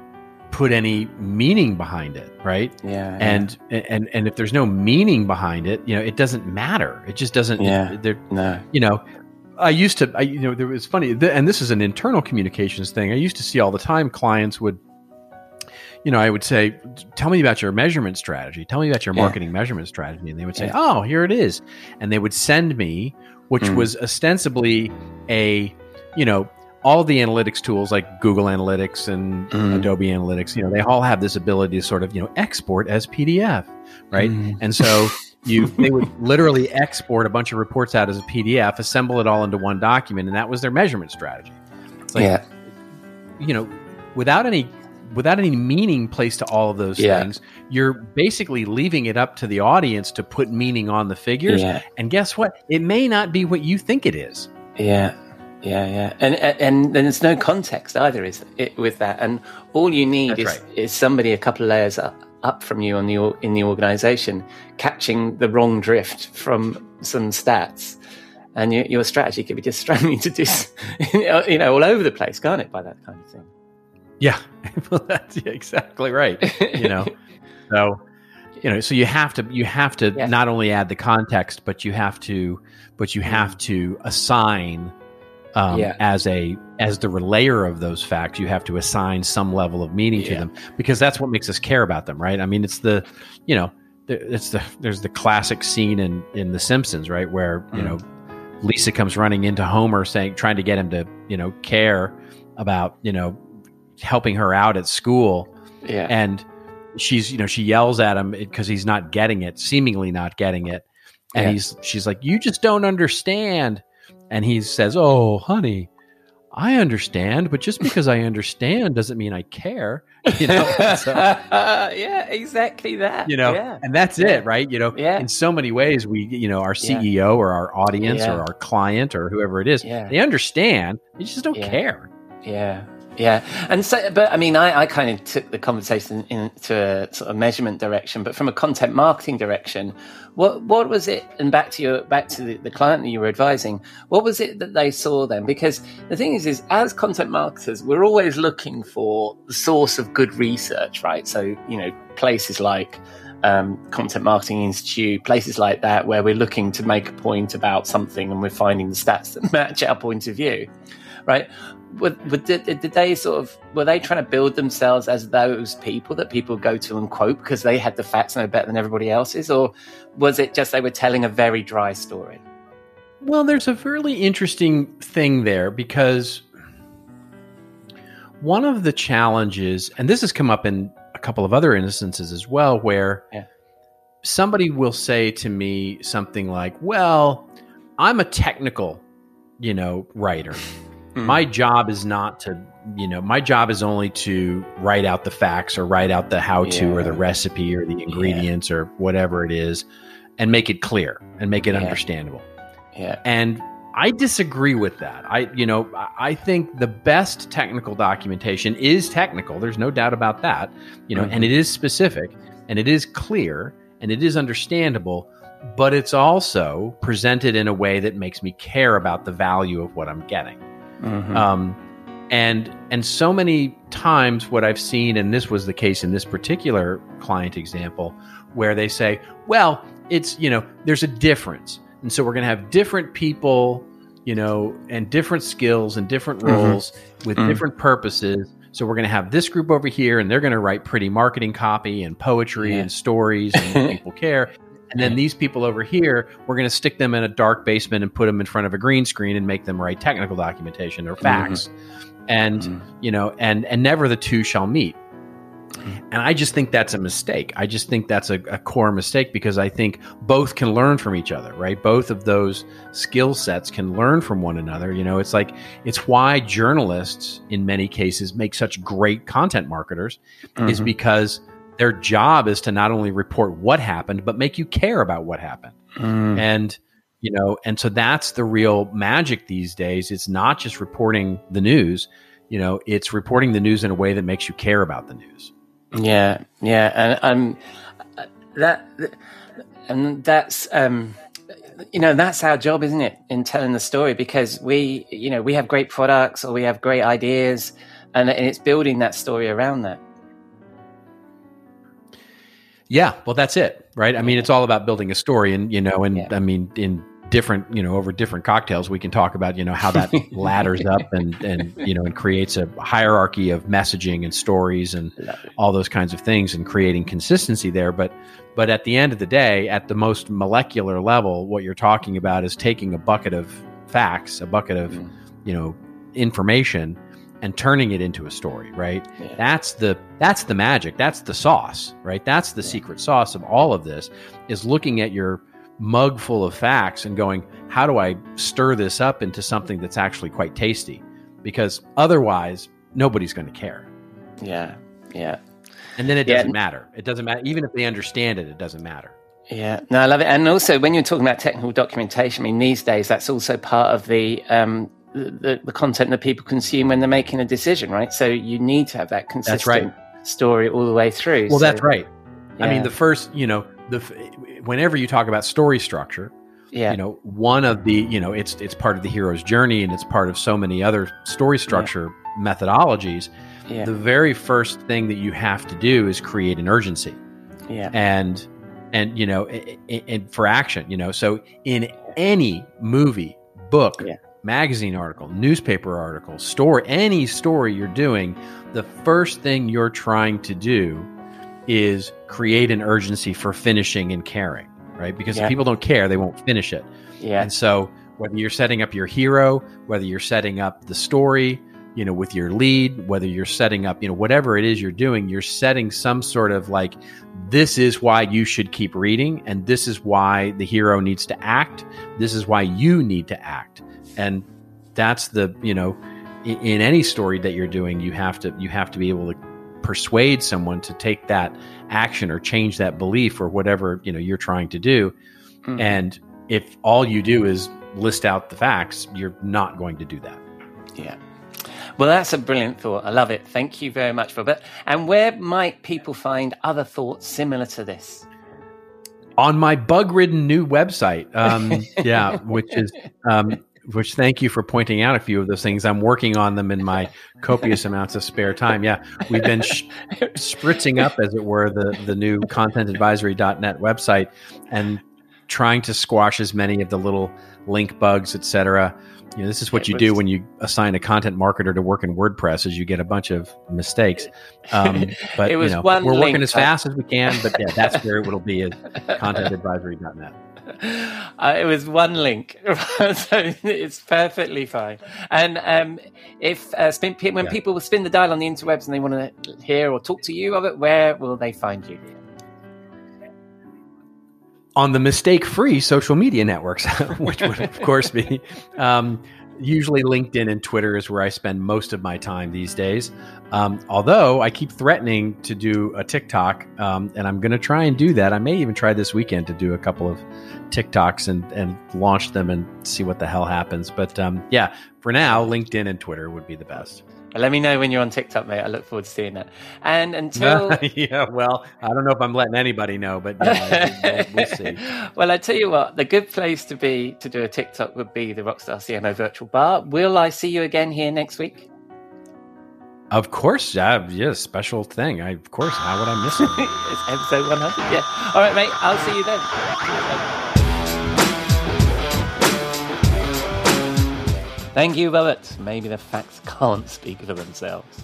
put any meaning behind it, right? yeah. And and and if there's no meaning behind it, you know, it doesn't matter. It just doesn't. Yeah. There, no. you know, I used to, I, you know, there was funny, th- and this is an internal communications thing. I used to see all the time clients would, you know, I would say, "Tell me about your measurement strategy. Tell me about your Yeah. marketing measurement strategy," and they would say, Yeah. "Oh, here it is," and they would send me, which Mm. was ostensibly a, you know. All the analytics tools like Google Analytics and Mm. Adobe Analytics, you know, they all have this ability to sort of, you know, export as PDF, right? Mm. And so you they would literally export a bunch of reports out as a PDF, assemble it all into one document, and that was their measurement strategy. Like, yeah. you know, without any without any meaning placed to all of those Yeah. things, you're basically leaving it up to the audience to put meaning on the figures. Yeah. And guess what? It may not be what you think it is. Yeah, yeah, yeah, and and, and then there's no context either, is it with that? And all you need That's is right. is somebody a couple of layers up, up from you on the in the organization, catching the wrong drift from some stats, and your, your strategy could be just thrown to this, you know, all over the place, can't it? By that kind of thing. Yeah. well, that's exactly right. You know. So you know, so you have to you have to Yeah. not only add the context, but you have to but you have mm. to assign um, Yeah. as a as the relayer of those facts. You have to assign some level of meaning to them because that's what makes us care about them, right? I mean, it's the you know, it's the there's the classic scene in in The Simpsons, right, where you Mm. know Lisa comes running into Homer saying, trying to get him to you know care about you know helping her out at school Yeah. and she's you know she yells at him because he's not getting it seemingly not getting it and Yeah. he's she's like you just don't understand and he says oh honey i understand but just because i understand doesn't mean i care you know so, yeah, exactly that. you know yeah. and that's Yeah. it right you know Yeah. in so many ways we you know our ceo or our audience or our client or whoever it is they understand they just don't care Yeah, yeah, and so, but I mean, I, I kind of took the conversation into a sort of measurement direction, but from a content marketing direction, what what was it? And back to your back to the, the client that you were advising, what was it that they saw then? Because the thing is, is as content marketers, we're always looking for the source of good research, right? So you know, places like um, Content Marketing Institute, places like that, where we're looking to make a point about something and we're finding the stats that match our point of view, right? Were, were, did, did they sort of were they trying to build themselves as those people that people go to and quote because they had the facts they're better than everybody else's, or was it just they were telling a very dry story? Well, there's a really interesting thing there because one of the challenges, and this has come up in a couple of other instances as well, where Yeah. somebody will say to me something like, Well, I'm a technical, you know, writer. Hmm. My job is not to, you know, my job is only to write out the facts or write out the how to or the recipe or the ingredients or whatever it is and make it clear and make it Yeah. understandable. Yeah, And I disagree with that. I, you know, I- think the best technical documentation is technical. There's no doubt about that. You know, Mhm. and it is specific and it is clear and it is understandable, but it's also presented in a way that makes me care about the value of what I'm getting. Mhm. Um, and and so many times what I've seen, and this was the case in this particular client example, where they say, "Well, it's you know, there's a difference, and so we're going to have different people, you know, and different skills and different Mhm. roles with Mm. different purposes." So we're going to have this group over here, and they're going to write pretty marketing copy and poetry Yeah. and stories, and people care. And then these people over here, we're going to stick them in a dark basement and put them in front of a green screen and make them write technical documentation or facts. And Mhm. you know, and and never the two shall meet. And I just think that's a mistake. I just think that's a, a core mistake because I think both can learn from each other, right? Both of those skill sets can learn from one another. You know, it's like it's why journalists in many cases make such great content marketers is Mhm. because their job is to not only report what happened, but make you care about what happened. Mm. And, you know, and so that's the real magic these days. It's not just reporting the news, you know, it's reporting the news in a way that makes you care about the news. Yeah, yeah, and um, that and that's um, you know that's our job, isn't it, in telling the story? Because we, you know, we have great products or we have great ideas, and, and it's building that story around that. Yeah, well, that's it, right? I mean, it's all about building a story, and you know, and Yeah. I mean, in different, you know, over different cocktails, we can talk about, you know, how that ladders up and and you know, and creates a hierarchy of messaging and stories and all those kinds of things, and creating consistency there. But but at the end of the day, at the most molecular level, what you're talking about is taking a bucket of facts, a bucket of Mhm. you know information, and turning it into a story, right? Yeah. That's the that's the magic. That's the sauce, right? That's the secret sauce of all of this is looking at your mug full of facts and going, how do I stir this up into something that's actually quite tasty? Because otherwise, nobody's going to care. Yeah, yeah, And then it doesn't matter. It doesn't matter. Even if they understand it, it doesn't matter. yeah. No, I love it. And also, when you're talking about technical documentation, I mean, these days that's also part of the um, the, the content that people consume when they're making a decision, right? So you need to have that consistent right. story all the way through. Well, So- that's right. I mean, the first, you know, the whenever you talk about story structure, yeah, you know one of the you know it's it's part of the hero's journey and it's part of so many other story structure methodologies yeah, the very first thing that you have to do is create an urgency yeah, and and you know, and for action, you know. So in any movie, book, Yeah. Magazine article, newspaper article, story, any story you're doing, the first thing you're trying to do is create an urgency for finishing and caring, right? Because Yeah. if people don't care, they won't finish it. Yeah. And so whether you're setting up your hero, whether you're setting up the story, you know, with your lead, whether you're setting up, you know, whatever it is you're doing, you're setting some sort of like, this is why you should keep reading, and this is why the hero needs to act. This is why you need to act. And that's the, you know, in, in any story that you're doing, you have to you have to be able to persuade someone to take that action or change that belief or whatever, you know, you're trying to do. Hmm. And if all you do is list out the facts, you're not going to do that. Yeah. Well, that's a brilliant thought. I love it. Thank you very much, Robert. And where might people find other thoughts similar to this? On my bug-ridden new website, um, yeah, which is um, which. Thank you for pointing out a few of those things. I'm working on them in my copious amounts of spare time. Yeah, we've been sh- spritzing up, as it were, the the new contentadvisory.net website and trying to squash as many of the little link bugs, etc. You know, this is what you do when you assign a content marketer to work in WordPress, is you get a bunch of mistakes. Um, but It was you know, one we're link, working as I- fast as we can. But yeah, that's where it'll be at contentadvisory.net. Uh, it was one link, so it's perfectly fine. And um, if uh, spin, when Yeah. people will spin the dial on the interwebs and they want to hear or talk to you, of it, where will they find you? On the mistake-free social media networks, which would of course be um, usually LinkedIn and Twitter is where I spend most of my time these days. Um, although I keep threatening to do a TikTok, um, and I'm going to try and do that. I may even try this weekend to do a couple of TikToks and and launch them and see what the hell happens. But um, yeah, for now, LinkedIn and Twitter would be the best. Let me know when you're on TikTok, mate. I look forward to seeing that. And until yeah, well, I don't know if I'm letting anybody know, but yeah, we'll, see. well, I tell you what, the good place to be to do a TikTok would be the Rockstar CMO Virtual Bar. Will I see you again here next week? Of course, yeah, yeah, special thing. I, of course, how would I miss it? it's episode 100. Yeah. All right, mate. I'll see you then. Thank you, Robert. Maybe the facts can't speak for themselves.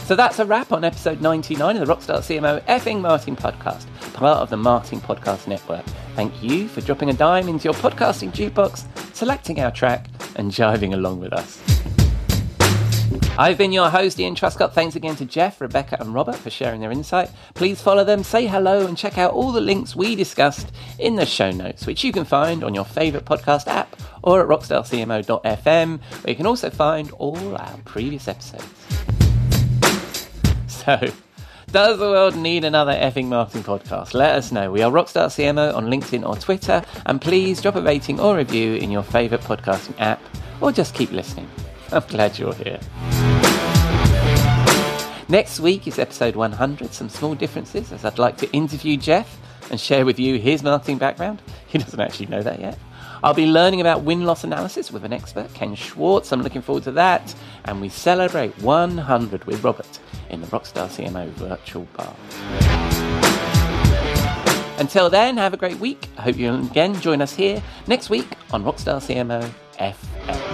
So that's a wrap on episode 99 of the Rockstar CMO effing Marketing Podcast, part of the Marketing Podcast Network. Thank you for dropping a dime into your podcasting jukebox, selecting our track, and jiving along with us. I've been your host, Ian Truscott. Thanks again to Jeff, Rebecca, and Robert for sharing their insight. Please follow them, say hello, and check out all the links we discussed in the show notes, which you can find on your favourite podcast app or at rockstarcmo.fm, where you can also find all our previous episodes. So, does the world need another effing marketing podcast? Let us know. We are Rockstar CMO on LinkedIn or Twitter, and please drop a rating or review in your favourite podcasting app, or just keep listening. I'm glad you're here. Next week is episode 100. Some small differences, as I'd like to interview Jeff and share with you his marketing background. He doesn't actually know that yet. I'll be learning about win loss analysis with an expert, Ken Schwartz. I'm looking forward to that. And we celebrate 100 with Robert in the Rockstar CMO virtual bar. Until then, have a great week. I hope you'll again join us here next week on Rockstar CMO FM.